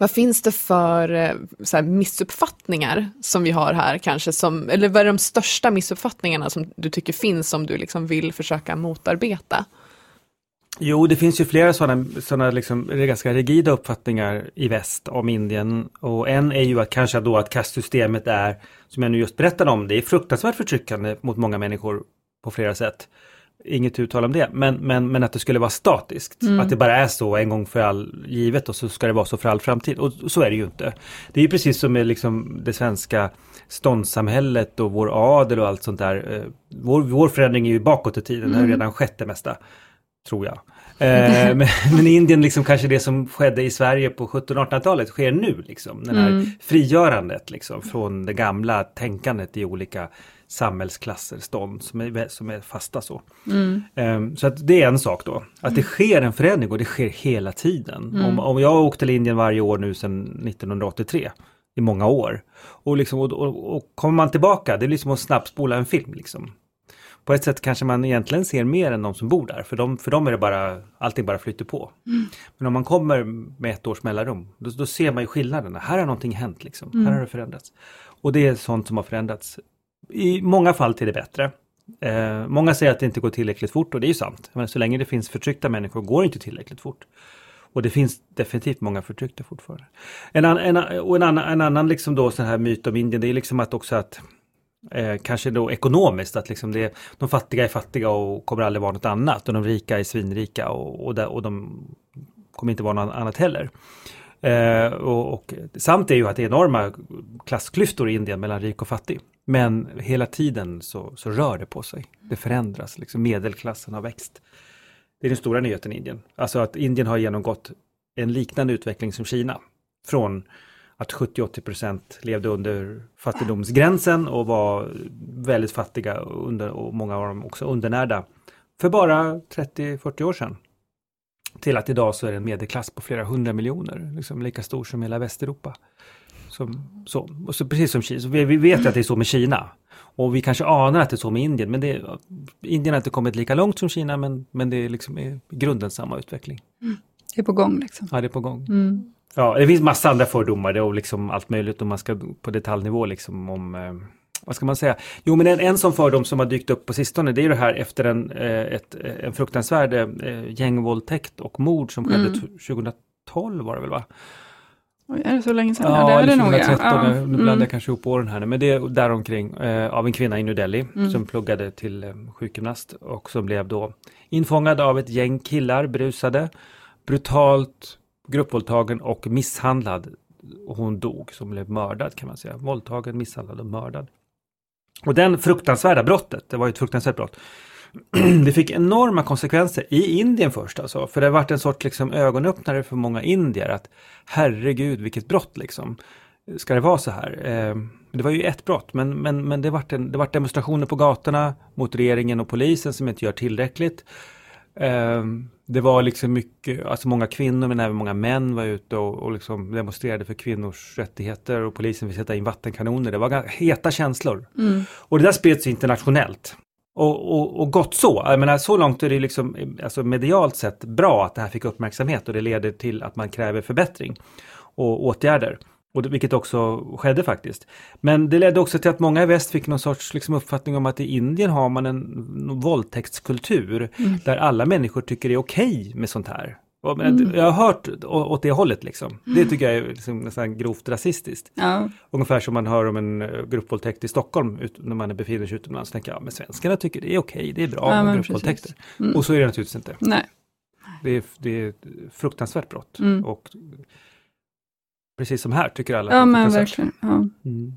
vad finns det för eh, så här, missuppfattningar som vi har här kanske, som, eller vad är de största missuppfattningarna som du tycker finns som du liksom vill försöka motarbeta? Jo, det finns ju flera sådana, sådana liksom, ganska rigida uppfattningar i väst om Indien. Och en är ju att kanske då att kastsystemet är, som jag nu just berättade om, det är fruktansvärt förtryckande mot många människor på flera sätt. Inget uttal om det, men, men, men att det skulle vara statiskt. Mm. Att det bara är så en gång för all givet och så ska det vara så för all framtid. Och så är det ju inte. Det är ju precis som med liksom det svenska ståndssamhället och vår adel och allt sånt där. Eh, vår, vår förändring är ju bakåt i tiden, mm. det har redan skett det mesta tror jag. Eh, men, men, i Indien, liksom kanske det som skedde i Sverige på 1700-1800-talet sker nu. Liksom, den här mm. frigörandet liksom, från det gamla tänkandet i olika samhällsklasser, stånd som är, som är fasta så. Mm. Um, så att det är en sak då, att det sker en förändring och det sker hela tiden. Mm. Om, om jag har åkt till Indien varje år nu sedan 1983 i många år. Och, liksom, och, och, och kommer man tillbaka, det är liksom att snabbspola en film. Liksom på ett sätt kanske man egentligen ser mer än de som bor där. För dem, för dem är det bara, allting bara flyter på. Mm. Men om man kommer med ett års mellanrum, då, då, ser man ju skillnaderna. Här har någonting hänt liksom. Mm. Här har det förändrats. Och det är sånt som har förändrats i många fall till det bättre. Eh, många säger att det inte går tillräckligt fort och det är ju sant. Men så länge det finns förtryckta människor går det inte tillräckligt fort. Och det finns definitivt många förtryckta fortfarande. En, an, en, och en annan, en annan liksom då sån här myt om Indien, det är liksom att också att eh, kanske då ekonomiskt, att liksom det, de fattiga är fattiga och kommer aldrig vara något annat och de rika är svinrika och, och, och de kommer inte vara något annat heller. Eh, och, och, samt är ju att det är enorma klassklyftor i Indien mellan rik och fattig. Men hela tiden så, så rör det på sig. Det förändras, liksom medelklassen har växt. Det är den stora nyheten i Indien. Alltså att Indien har genomgått en liknande utveckling som Kina. Från att 70-80 levde under fattigdomsgränsen och var väldigt fattiga under, och många av dem också undernärda för bara 30-40 år sedan. till att idag så är det en medelklass på flera hundra miljoner, liksom lika stor som hela Västeuropa. Som, så. Och så, precis som Kina, vi, vi vet ju att det är så med Kina. Och vi kanske anar att det är så med Indien, men det, Indien har inte kommit lika långt som Kina, men, men det är liksom i grunden samma utveckling. Det är på gång liksom. Ja, det är på gång. Mm. Ja, det finns massa andra fördomar och liksom allt möjligt om man ska på detaljnivå liksom om eh, vad ska man säga? Jo, men en, en sån fördom som har dykt upp på sistone, det är det här efter en, eh, ett, en fruktansvärd eh, gängvåldtäkt och mord som skedde Mm. t- 2012 var det väl va? Oj, är det så länge sedan? Ja, det är det nog. 2013, Ja. nu blandar Mm. jag kanske ihop åren här nu, men det är däromkring eh, av en kvinna i New Delhi Mm. som pluggade till eh, sjukgymnast och som blev då infångad av ett gäng killar, brusade, brutalt gruppvåldtagen och misshandlad. Hon dog, som blev mördad kan man säga. Våldtagen, misshandlad och mördad. Och den fruktansvärda brottet, det var ju ett fruktansvärt brott, det fick enorma konsekvenser i Indien först alltså. För det har varit en sorts liksom ögonöppnare för många indier att herregud vilket brott liksom. Ska det vara så här? Eh, det var ju ett brott men, men, men det vart en, det vart demonstrationer på gatorna mot regeringen och polisen som inte gör tillräckligt. Eh, det var liksom mycket, alltså många kvinnor men även många män var ute och, och liksom demonstrerade för kvinnors rättigheter och polisen vill sätta in vattenkanoner. Det var heta känslor. Mm. Och det där spreds internationellt. Och, och, och gott så. Jag menar, så långt är det liksom, alltså medialt sett bra att det här fick uppmärksamhet och det leder till att man kräver förbättring och åtgärder. Och det, vilket också skedde faktiskt. Men det ledde också till att många i väst fick någon sorts liksom, uppfattning om att i Indien har man en, en våldtäktskultur där alla människor tycker det är okej med sånt här. Men, Jag har hört åt det hållet liksom. Det tycker jag är liksom nästan grovt rasistiskt. Ja. Ungefär som man hör om en eh, gruppvåldtäkt i Stockholm ut, när man befinner sig utomlands. Så tänker jag, ja, men svenskarna tycker det är okej, det är bra Ja, med gruppvåldtäkter. Mm. Och så är det naturligtvis inte. Nej. Det är, det är ett fruktansvärt brott. Mm. Och precis som här tycker alla Ja, men verkligen. Ja. Mm.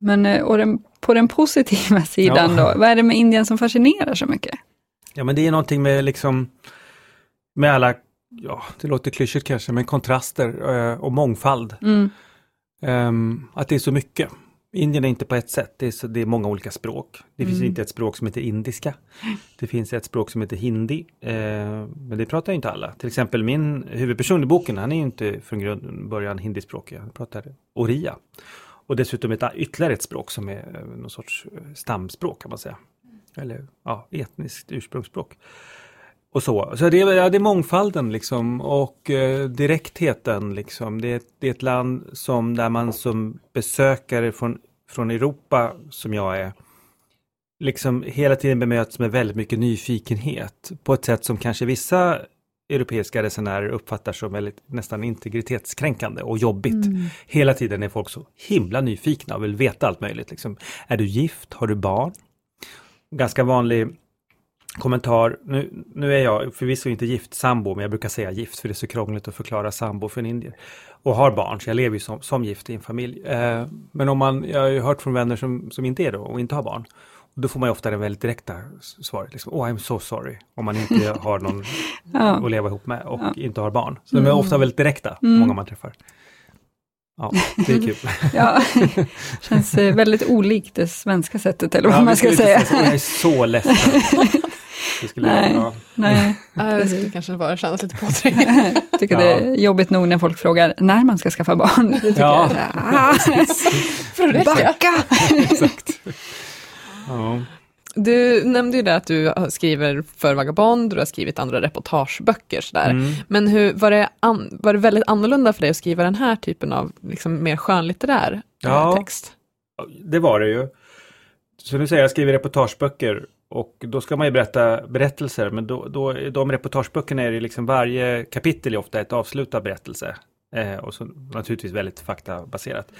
Men eh, och den, på den positiva sidan Ja. då, vad är det med Indien som fascinerar så mycket? Ja, men det är någonting med liksom med alla, ja, det låter klyschigt kanske, men kontraster eh, och mångfald. Mm. Ehm, att det är så mycket. Indien är inte på ett sätt, det är, så, det är många olika språk. Det finns Mm. inte ett språk som heter indiska. Det finns ett språk som heter hindi, eh, men det pratar ju inte alla. Till exempel min huvudperson i boken, han är ju inte från grund, början hindispråkig, han pratar oriya. Och dessutom ett, ytterligare ett språk som är eh, någon sorts eh, stamspråk kan man säga. Eller ja, etniskt ursprungsspråk. Och så, så det, är- ja, det är mångfalden liksom och eh, direktheten liksom. Det är, det är ett land som där man som besökare från, från Europa som jag är liksom hela tiden bemöts med väldigt mycket nyfikenhet på ett sätt som kanske vissa europeiska resenärer uppfattar som väldigt nästan integritetskränkande och jobbigt. Hela tiden är folk så himla nyfikna och vill veta allt möjligt. Liksom. Är du gift? Har du barn? Ganska vanlig kommentar. Nu, nu är jag förvisso inte gift sambo, men jag brukar säga gift för det är så krångligt att förklara sambo för en indier. Och har barn, så jag lever ju som, som gift i en familj. Eh, men om man, jag har ju hört från vänner som, som inte är det och inte har barn. Och då får man ju ofta det väldigt direkta svaret, liksom, oh I'm so sorry, om man inte har någon Ja. att leva ihop med och Ja. inte har barn. Så de är ofta väldigt direkta, Mm. många man träffar. Ja, det är kul. Ja, känns eh, väldigt olikt det svenska sättet, eller vad Ja, man ska säga. så, jag är så ledsen. Det skulle, Nej. ja. Nej, det skulle kanske bara kännas lite påträngande. jag tycker Ja. det är jobbigt nog när folk frågar när man ska skaffa barn. Det tycker Ja. jag, ah, För att räcka. backa! Exakt. Ja. Du nämnde ju det att du skriver för Vagabond, du har skrivit andra reportageböcker sådär. Mm. Men hur, var, det an, var det väldigt annorlunda för dig att skriva den här typen av liksom, mer skönlitterär Ja. text? Det var det ju. Så nu säger jag, jag skriver reportageböcker och då ska man ju berätta berättelser men då, då, i de reportageböckerna är det liksom varje kapitel är ofta ett avslutad berättelse. Eh, och så naturligtvis väldigt faktabaserat.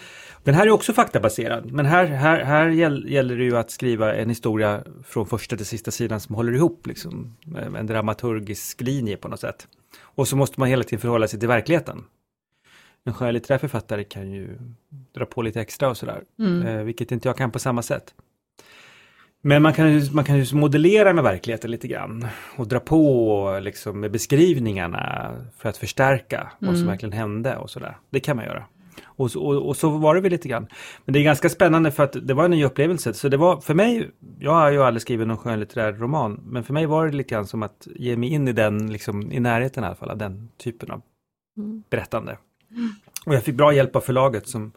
Den här är också faktabaserad men här, här, här gäll, gäller det ju att skriva en historia från första till sista sidan som håller ihop liksom. eh, En dramaturgisk linje på något sätt. Och så måste man hela tiden förhålla sig till verkligheten. En skönlitterär författare kan ju dra på lite extra och sådär. Mm. Eh, vilket inte jag kan på samma sätt. Men man kan, ju, man kan ju modellera med verkligheten lite grann och dra på liksom, med beskrivningarna för att förstärka vad som Mm. verkligen hände och sådär. Det kan man göra. Och, så- och, och så var det väl lite grann. Men det är ganska spännande för att det var en ny upplevelse. Så det var för mig, jag har ju aldrig skrivit någon skönlitterär roman, men för mig var det lite grann som att ge mig in i den, liksom, i närheten i alla fall, av den typen av Mm. berättande. Och jag fick bra hjälp av förlaget som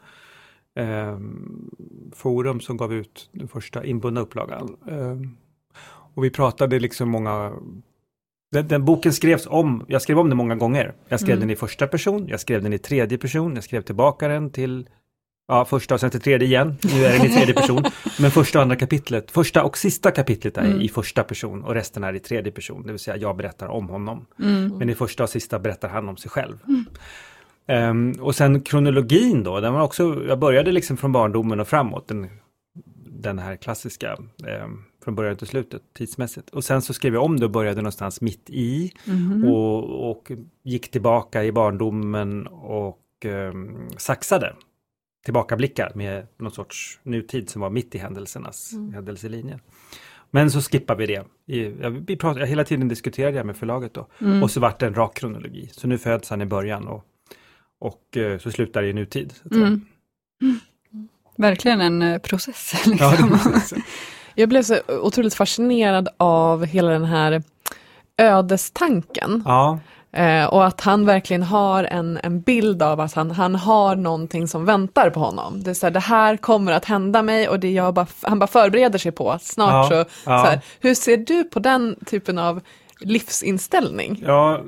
ehm, Forum som gav ut den första inbundna upplagan. Ehm, och vi pratade liksom många den, den boken skrevs om, jag skrev om den många gånger. Jag skrev Mm. den i första person, jag skrev den i tredje person, jag skrev tillbaka den till Ja, första och sen till tredje igen. Nu är den i tredje person. Men första och andra kapitlet, första och sista kapitlet är Mm. i första person och resten är i tredje person. Det vill säga jag berättar om honom. Mm. Men i första och sista berättar han om sig själv. Ehm, och sen kronologin då, den var också, jag började liksom från barndomen och framåt. Den, den här klassiska, ehm, från början till slutet tidsmässigt. Och sen så skrev jag om det och började någonstans mitt i. Mhm. Och, och gick tillbaka i barndomen och um, saxade tillbakablickar med någon sorts nutid som var mitt i händelsernas Mm. händelselinjer. Men så skippar vi det. I, ja, vi pratade, jag hela tiden diskuterade jag med förlaget då. Mm. Och så vart det en rak kronologi. Så nu föds han i början och, och eh, så slutar det i nutid. Mm. Verkligen en eh, process. Liksom. Ja, jag blev så otroligt fascinerad av hela den här ödestanken. ja, Eh, och att han verkligen har en, en bild av att han, han har någonting som väntar på honom. Det är så här, det här kommer att hända mig och det jag bara, han bara förbereder sig på att snart Ja, så, ja. så här, hur ser du på den typen av livsinställning? Ja,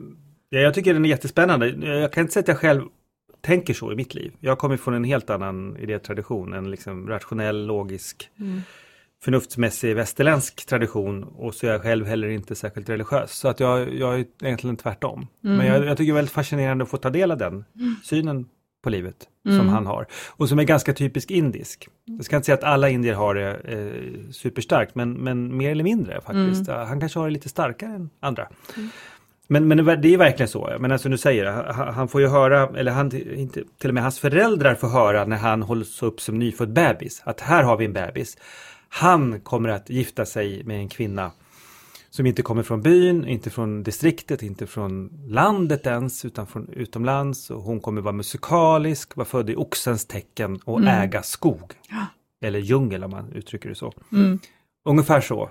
jag tycker den är jättespännande. Jag kan inte säga att jag själv tänker så i mitt liv. Jag kommer från en helt annan idétradition, en liksom rationell, logisk, Mm. förnuftsmässig västerländsk tradition och så är jag själv heller inte särskilt religiös. Så att jag, jag är egentligen tvärtom. Mm. Men jag, jag tycker det är väldigt fascinerande att få ta del av den synen på livet som Mm. han har. Och som är ganska typisk indisk. Jag ska inte säga att alla indier har det eh, superstarkt, men, men mer eller mindre faktiskt. Han kanske har det lite starkare än andra. Men, men det är verkligen så. Men alltså nu säger han får ju höra, eller han, inte, till och med hans föräldrar får höra när han hålls upp som nyfödd bebis, att här har vi en bebis. Han kommer att gifta sig med en kvinna som inte kommer från byn, inte från distriktet, inte från landet ens, utan från utomlands. Och hon kommer vara musikalisk, vara född i oxens tecken och Mm. äga skog. Eller djungel om man uttrycker det så. Mm. Ungefär så.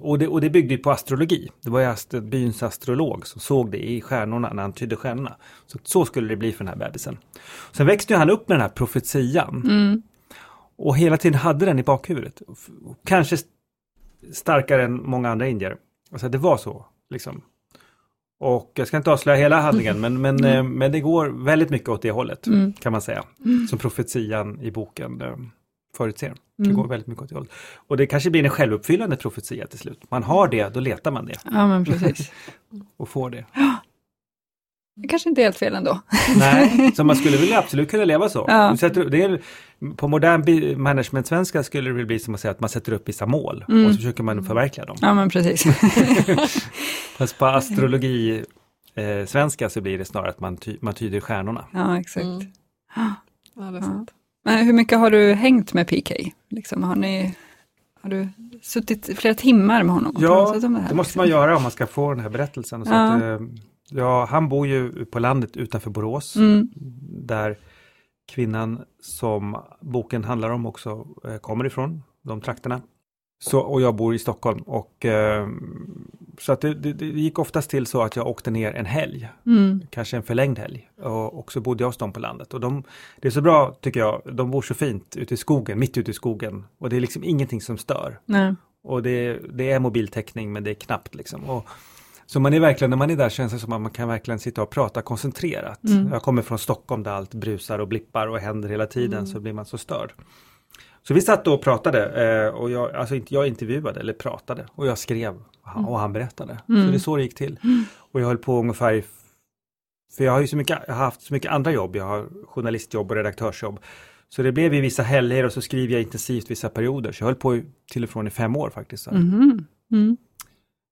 Och det, och det byggde på astrologi. Det var ju ast- byns astrolog som såg det i stjärnorna när han tydde stjärnorna. Så, så skulle det bli för den här bebisen. Sen växte ju han upp med den här profetian. Mm. Och hela tiden hade den i bakhuvudet. Kanske st- starkare än många andra indier. Alltså det var så. Liksom. Och jag ska inte avslöja hela handlingen men, men, eh, men det går väldigt mycket åt det hållet Mm. kan man säga. Som profetian i boken eh, förutser. Det Mm. går väldigt mycket åt det hållet. Och det kanske blir en självuppfyllande profetia till slut. Man har det, då letar man det Ja, men precis. och får det. Det kanske inte är helt fel ändå. Nej, så man skulle väl absolut kunna leva så. Ja. Sätter, det är, på modern management-svenska skulle det bli som att säga att man sätter upp vissa mål Mm. och så försöker man förverkliga dem. Ja, men precis. Fast på astrologi eh, svenska så blir det snarare att man, ty, man tyder stjärnorna. Ja, exakt. Mm. Ja, det är Ja. sant. Men hur mycket har du hängt med PK? Liksom, har, ni, har du suttit flera timmar med honom Ja, det här? Det måste liksom? man göra om man ska få den här berättelsen. Ja. att, eh, ja, han bor ju på landet utanför Borås. Mm. Där kvinnan som boken handlar om också eh, kommer ifrån, de trakterna. Så, och jag bor i Stockholm och eh, så att det, det, det gick oftast till så att jag åkte ner en helg, Mm. kanske en förlängd helg. Och, och så bodde jag hos dem på landet. Och de, det är så bra tycker jag, de bor så fint ute i skogen, mitt ute i skogen. Och det är liksom ingenting som stör. Nej. Och det, det är mobiltäckning men det är knappt liksom. Och, så man är verkligen, när man är där känns det som att man kan verkligen sitta och prata koncentrerat. Mm. Jag kommer från Stockholm där allt brusar och blippar och händer hela tiden så blir man så störd. Så vi satt och pratade eh, och jag, alltså jag intervjuade eller pratade och jag skrev och han, och han berättade. Mm. Så det är så det gick till. Och jag höll på ungefär i, för jag har ju så mycket, jag har haft så mycket andra jobb. Jag har journalistjobb och redaktörsjobb. Så det blev ju vissa helger och så skriver jag intensivt vissa perioder. Så jag höll på till och från i fem år faktiskt. Så. Mhm. Mm.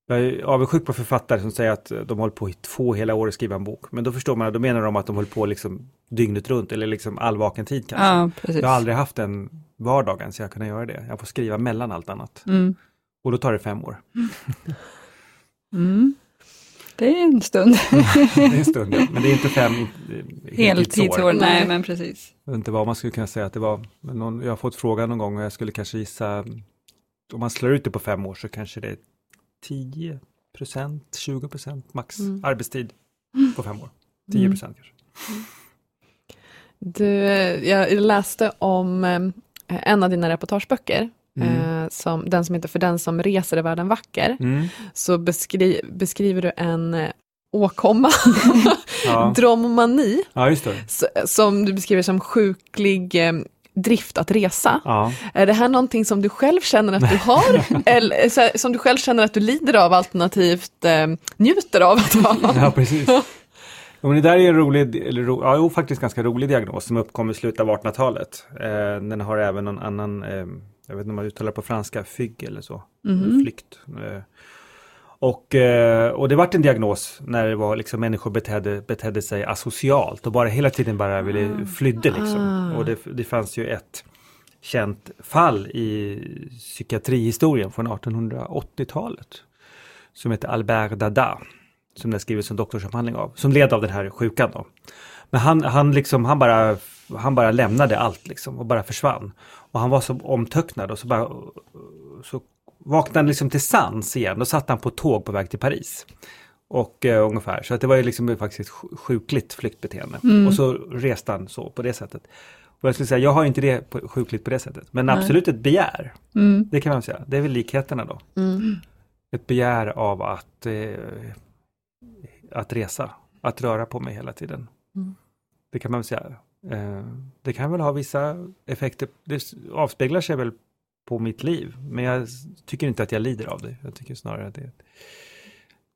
Jag är avundsjuk på författare som säger att de håller på i två hela år att skriva en bok. Men då förstår man, då menar de att de håller på liksom dygnet runt eller liksom all vaken tid kanske. Ja, precis. Jag har aldrig haft en vardagen så jag kunna göra det. Jag får skriva mellan allt annat. Mm. Och då tar det fem år. Mm. Det är en stund. det är en stund, ja. men det är inte fem heltidsår. Nej, men precis. Jag vet inte vad man skulle kunna säga att det var. Men någon, jag har fått frågan någon gång och jag skulle kanske gissa, om man slår ut det på fem år så kanske det är 10 procent, 20 procent max Mm. arbetstid på fem år. 10 procent kanske. Du, jag läste om eh, en av dina reportageböcker, Mm. eh, som, den som heter För den som reser är världen vacker, Mm. så beskri, beskriver du en eh, åkomma, Ja. dromomani, ja, som du beskriver som sjuklig drift att resa. Ja. Är det här någonting som du själv känner att du har? eller här, som du själv känner att du lider av alternativt eh, njuter av att ha? Ja, precis. Ja, men det där är en rolig, eller ro, ja, jo, faktiskt ganska rolig diagnos som uppkom i slutet av 1800-talet. Eh, den har även någon annan, eh, jag vet inte om man uttalar det på franska, fygg eller så, flykt. Eh, och, eh, och det vart en diagnos när det var liksom människor betedde, betedde sig asocialt och bara hela tiden bara ville flydde liksom. Ah. Och det, det fanns ju ett känt fall i psykiatrihistorien från 1880-talet som heter Albert Dada som det skrivits en doktorsavhandling av, som led av den här sjukan då. Men han, han, liksom, han, bara, han bara lämnade allt liksom och bara försvann. Och han var så omtöcknad och så bara så vaknade han liksom till sans igen. Då satt han på tåg på väg till Paris. Och eh, ungefär, så att det var ju liksom faktiskt ett sj- sjukligt flyktbeteende. Och så reste han så på det sättet. Och jag skulle säga, jag har inte det på, sjukligt på det sättet. Men absolut ett begär. Mm. Det kan man säga. Det är väl likheterna då. Mm. Ett begär av att, eh, att resa, att röra på mig hela tiden. Mm. Det kan man väl säga. Eh, det kan väl ha vissa effekter, det avspeglar sig väl på mitt liv. Men jag tycker inte att jag lider av det. Jag tycker snarare att det är ett,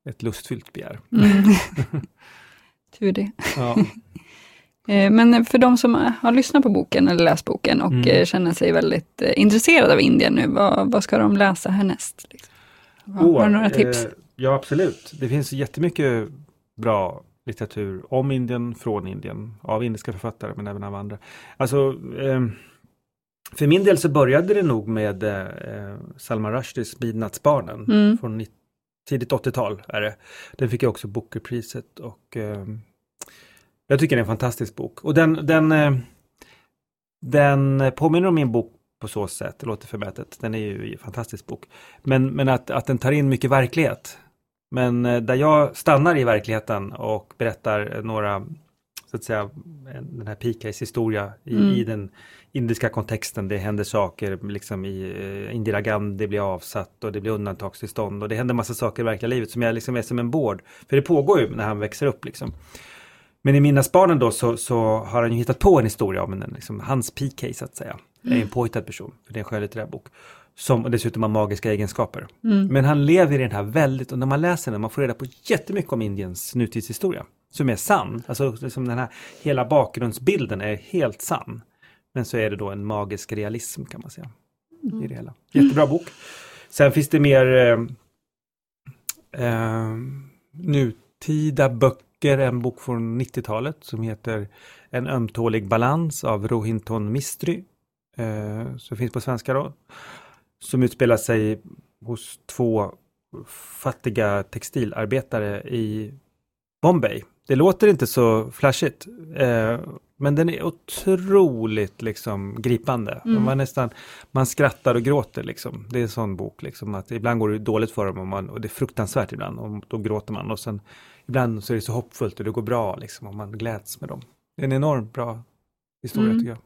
ett lustfyllt begär. Mm. Tur det. Ja. Eh, Men för de som har lyssnat på boken eller läst boken och Mm. eh, känner sig väldigt eh, intresserade av Indien nu, vad, vad ska de läsa härnäst? Liksom? Har du några tips? Eh, ja, absolut. Det finns jättemycket bra litteratur om Indien, från Indien, av indiska författare men även av andra. Alltså, ehm, för min del så började det nog med eh, Salman Rushdies Midnattsbarnen Mm. från tidigt 80-tal. är det. Den fick jag också Bookerpriset och ehm, jag tycker det är en fantastisk bok. Och den, den, eh, den påminner om min bok på så sätt, det låter förmätet, den är ju en fantastisk bok. Men, men att, att den tar in mycket verklighet. Men eh, där jag stannar i verkligheten och berättar eh, några, så att säga, en- den här Pikays historia i, Mm. i den indiska kontexten. Det händer saker liksom i eh, Indira Gandhi blir avsatt och det blir undantagstillstånd och det händer massa saker i verkliga livet som jag liksom är som en bård. För det pågår ju när han växer upp liksom. Men i Midnattsbarnen då så, så har han ju hittat på en historia om en, liksom, hans PK så att säga. Är en påhittad person, för det är en skönlitterär bok. Som dessutom har magiska egenskaper. Mm. Men han lever i den här väldigt, och när man läser den, man får reda på jättemycket om Indiens nutidshistoria. Som är sann. Alltså liksom den här hela bakgrundsbilden är helt sann. Men så är det då en magisk realism kan man säga. I det hela. Jättebra bok. Sen finns det mer eh, eh, nutida böcker, en bok från 90-talet som heter En ömtålig balans av Rohinton Mistry. Eh, som finns på svenska då. Som utspelar sig hos två fattiga textilarbetare i Bombay. Det låter inte så flashigt. Eh, men den är otroligt liksom gripande. Mm. Man, nästan, man skrattar och gråter liksom. Det är en sån bok liksom. Att ibland går det dåligt för dem och, man, och det är fruktansvärt ibland. Och då gråter man. Och sen ibland så är det så hoppfullt och det går bra liksom. Och man gläds med dem. Det är en enormt bra historia Mm. tycker jag.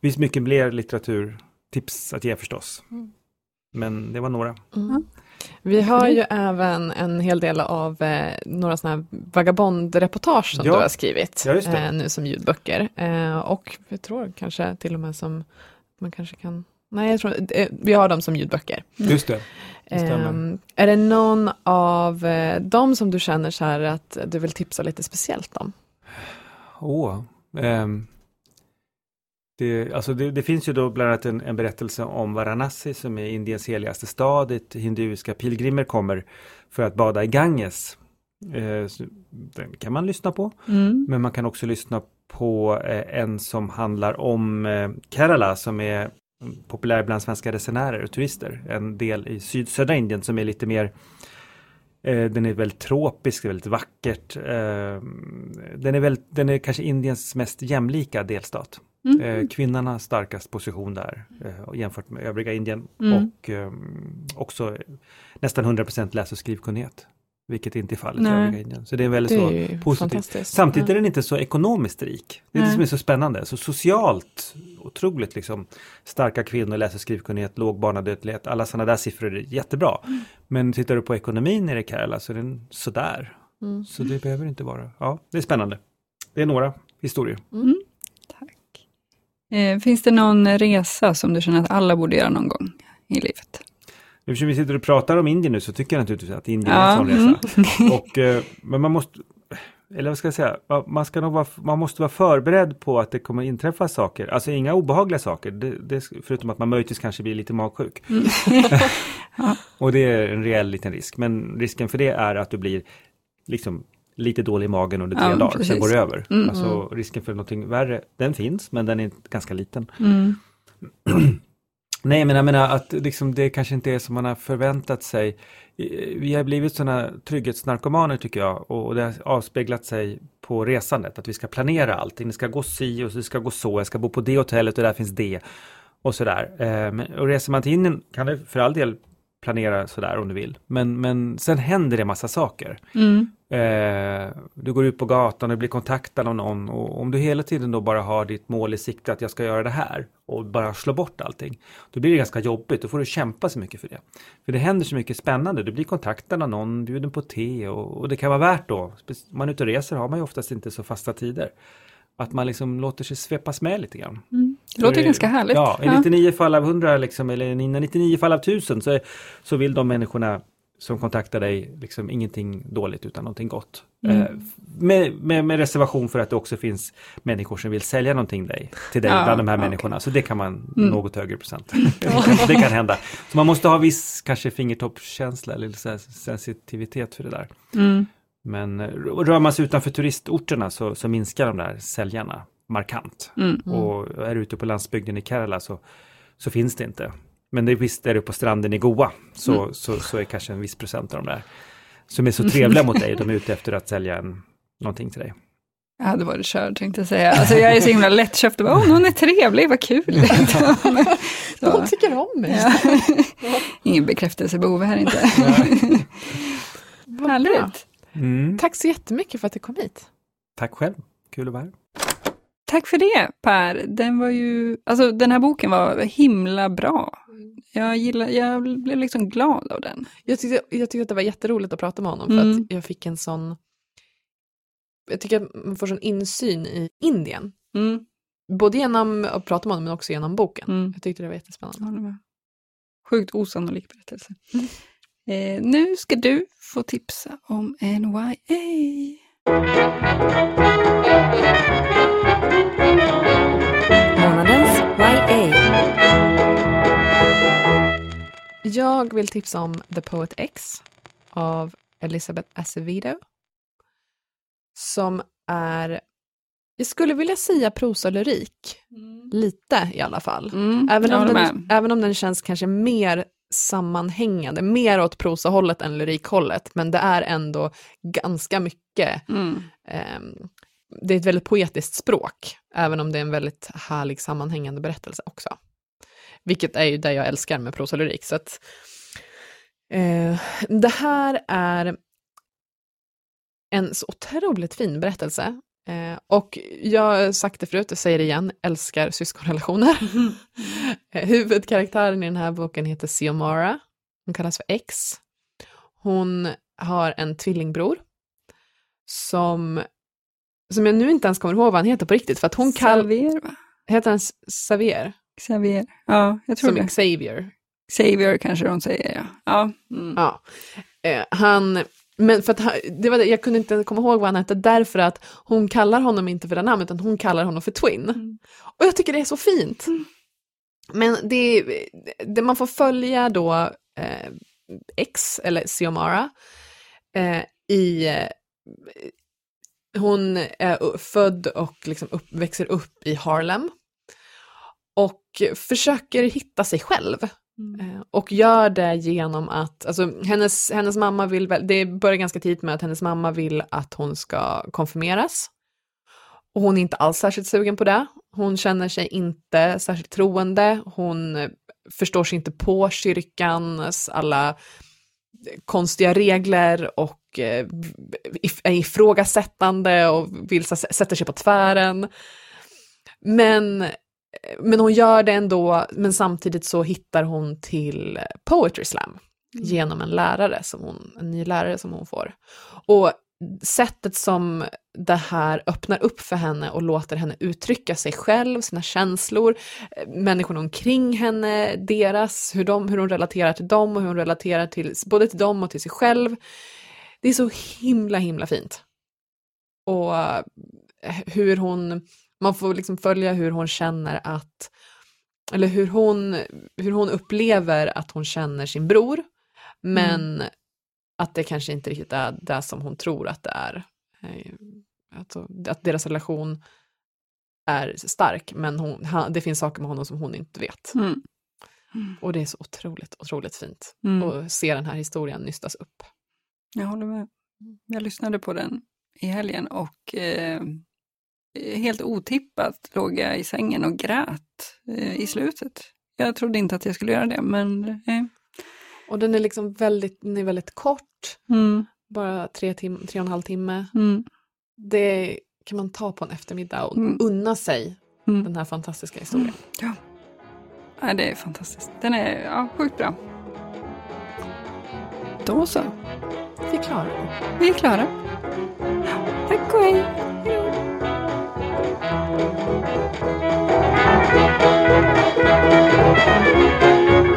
Det finns mycket mer litteraturtips att ge förstås. Mm. Men det var några. Mm. Vi har ju även en hel del av eh, några sådana här vagabondreportage som Ja. du har skrivit Ja, eh, nu som ljudböcker. Eh, och jag tror kanske till och med som man kanske kan Nej, jag tror, eh, vi har dem som ljudböcker. Just det. Det. Ehm, är det någon av eh, dem som du känner så här att du vill tipsa lite speciellt om? Åh. ehm, det, alltså det, det finns ju då bland annat en, en berättelse om Varanasi som är Indiens heligaste stad dit hinduiska pilgrimer kommer för att bada i Ganges. Eh, den kan man lyssna på. Mm. Men man kan också lyssna på eh, en som handlar om eh, Kerala som är populär bland svenska resenärer och turister. En del i syd, södra Indien som är lite mer Eh, den är väldigt tropisk, väldigt vackert. Eh, den, är väldigt, den är kanske Indiens mest jämlika delstat. Mm. Eh, kvinnan har starkast position där eh, jämfört med övriga Indien. Mm. Och eh, också nästan 100% läs och skrivkunnighet. Vilket inte är fallet i Nej. övriga Indien. Så det är väldigt Det så är ju positivt. Samtidigt Ja. är den inte så ekonomiskt rik. Det är det Nej. som är så spännande. Så socialt otroligt liksom starka kvinnor, läs och skrivkunnighet, låg barnadödlighet, alla sådana där siffror är jättebra. Mm. Men tittar du på ekonomin i Kerala så är den sådär. Mm. Så det behöver inte vara. Ja, det är spännande. Det är några historier. Eh, finns det någon resa som du känner att alla borde göra någon gång i livet? Eftersom vi sitter och pratar om Indien nu så tycker jag naturligtvis att Indien är Ja, en sån resa. Och, eh, men man måste, eller vad ska jag säga, Ja, man, ska nog vara, man måste vara förberedd på att det kommer inträffa saker. Alltså inga obehagliga saker, det, det, förutom att man möjligtvis kanske blir lite magsjuk. Och det är en reell liten risk. Men risken för det är att du blir liksom lite dålig i magen under tre Ja, dagar, sen går det över. Mm. Alltså risken för någonting värre, den finns, men den är ganska liten. Mm. Nej, men jag menar att liksom det kanske inte är som man har förväntat sig. Vi har blivit sådana trygghetsnarkomaner tycker jag och det har avspeglat sig på resandet. Att vi ska planera allting. Det ska gå si och det ska gå så. Jag ska bo på det hotellet och där finns det. Och sådär. Eh, men- Och reser man till Indien kan du för all del planera sådär om du vill. Men, men sen händer det massa saker. Mm. Eh, du går ut på gatan och blir kontaktad av någon och om du hela tiden då bara har ditt mål i sikte att jag ska göra det här och bara slå bort allting. Då blir det ganska jobbigt, då får du kämpa så mycket för det. För det händer så mycket spännande, du blir kontaktad av någon, bjuden på te och, och det kan vara värt då. Om man är ute och reser har man ju oftast inte så fasta tider. Att man liksom låter sig svepas med lite grann. Det låter För- ganska härligt. Ja, i 99 fall av 100 liksom, eller i 99 fall av 1000 så, så vill de människorna som kontaktar dig liksom ingenting dåligt utan någonting gott. Mm. Eh, med, med, med reservation för att det också finns människor som vill sälja någonting dig, till dig Ja, bland de här okej. människorna. Så det kan man Mm. något högre procent. det, kan, hända. Så man måste ha viss kanske fingertoppskänsla eller så sensitivitet för det där. Mm. Men eh, rör man sig utanför turistorterna så, så minskar de där säljarna markant. Mm. Och är du ute på landsbygden i Kerala så, så finns det inte. Men det visst är du på stranden i Goa så, Mm. så, så är kanske en viss procent av de där som är så trevliga mot dig. De är ute efter att sälja en, någonting till dig. Jag hade varit körd tänkte jag säga. Alltså jag är så himla lättköpt åh, någon är trevlig, vad kul. så, De tycker om mig. ja. Ingen bekräftelsebehov här inte. Härligt. Mm. Tack så jättemycket för att du kom hit. Tack själv, kul att vara här. Tack för det Per. Den var ju, alltså den här boken var himla bra. Jag, gillar, jag blev liksom glad av den. Jag tyckte, jag tyckte att det var jätteroligt att prata med honom för Mm. att jag fick en sån... Jag tycker att man får sån insyn i Indien. Mm. Både genom att prata med honom men också genom boken. Mm. Jag tyckte det var jättespännande. Ja, det var sjukt osannolik berättelse. Eh, nu ska du få tipsa om NYA. Månadens YA. Jag vill tipsa om The Poet X av Elizabeth Acevedo. Som är, jag skulle vilja säga prosalyrik. Lite i alla fall. Mm, Även, om den, med. även om den känns kanske mer sammanhängande, mer åt prosahållet än lyrikhållet, men det är ändå ganska mycket, Mm. ehm, det är ett väldigt poetiskt språk, även om det är en väldigt härlig sammanhängande berättelse också. Vilket är ju det jag älskar med prosalyrik. Så att, eh, det här är en så otroligt fin berättelse. Eh, och jag har sagt det förut, jag säger det igen, älskar syskonrelationer. Huvudkaraktären i den här boken heter Xiomara. Hon kallas för X. Hon har en tvillingbror som, som jag nu inte ens kommer ihåg vad han heter på riktigt, för att hon kallar, heter han Xavier? Xavier. Ja, jag tror Som det. Xavier. Xavier kanske de säger, ja. ja. Mm. Ja. Eh, han, men för att han, det var det, jag kunde inte komma ihåg vad han hette därför att hon kallar honom inte för det namnet utan hon kallar honom för Twin. Mm. Och jag tycker det är så fint. Men det, det man får följa då eh, X, eller Xiomara, eh, i eh, hon är född och liksom upp, växer upp i Harlem och försöker hitta sig själv Eh, Och gör det genom att, alltså hennes, hennes mamma vill, väl- det börjar ganska tidigt med att hennes mamma vill att hon ska konfirmeras. Och hon är inte alls särskilt sugen på det. Hon känner sig inte särskilt troende. Hon förstår sig inte på kyrkans alla konstiga regler och eh, är ifrågasättande och vill sätta sig på tvären. Men, men hon gör det ändå, men samtidigt så hittar hon till Poetry Slam genom en lärare, som hon, en ny lärare som hon får. Och sättet som det här öppnar upp för henne och låter henne uttrycka sig själv, sina känslor, eh, människorna omkring henne, deras, hur, de, hur hon relaterar till dem och hur hon relaterar till både till dem och till sig själv. Det är så himla, himla fint. Och eh, hur hon, man får liksom följa hur hon känner att, eller hur hon, hur hon upplever att hon känner sin bror, men att det kanske inte riktigt är det som hon tror att det är. Eh, Alltså, att deras relation är stark, men hon, det finns saker med honom som hon inte vet. Mm. Och det är så otroligt, otroligt fint Mm. att se den här historien nystas upp. Jag håller med. Jag lyssnade på den i helgen och eh, helt otippat låg jag i sängen och grät eh, i slutet. Jag trodde inte att jag skulle göra det, men eh. Och den är liksom väldigt, den är väldigt kort, mm, bara tre, tim- tre och en halv timme. mm, Det kan man ta på en eftermiddag och Mm. unna sig mm. den här fantastiska historien. Ja. ja, det är fantastiskt. Den är ja, sjukt bra. Då så, Vi klarar det. vi är klara. Tack och hej. Thank you.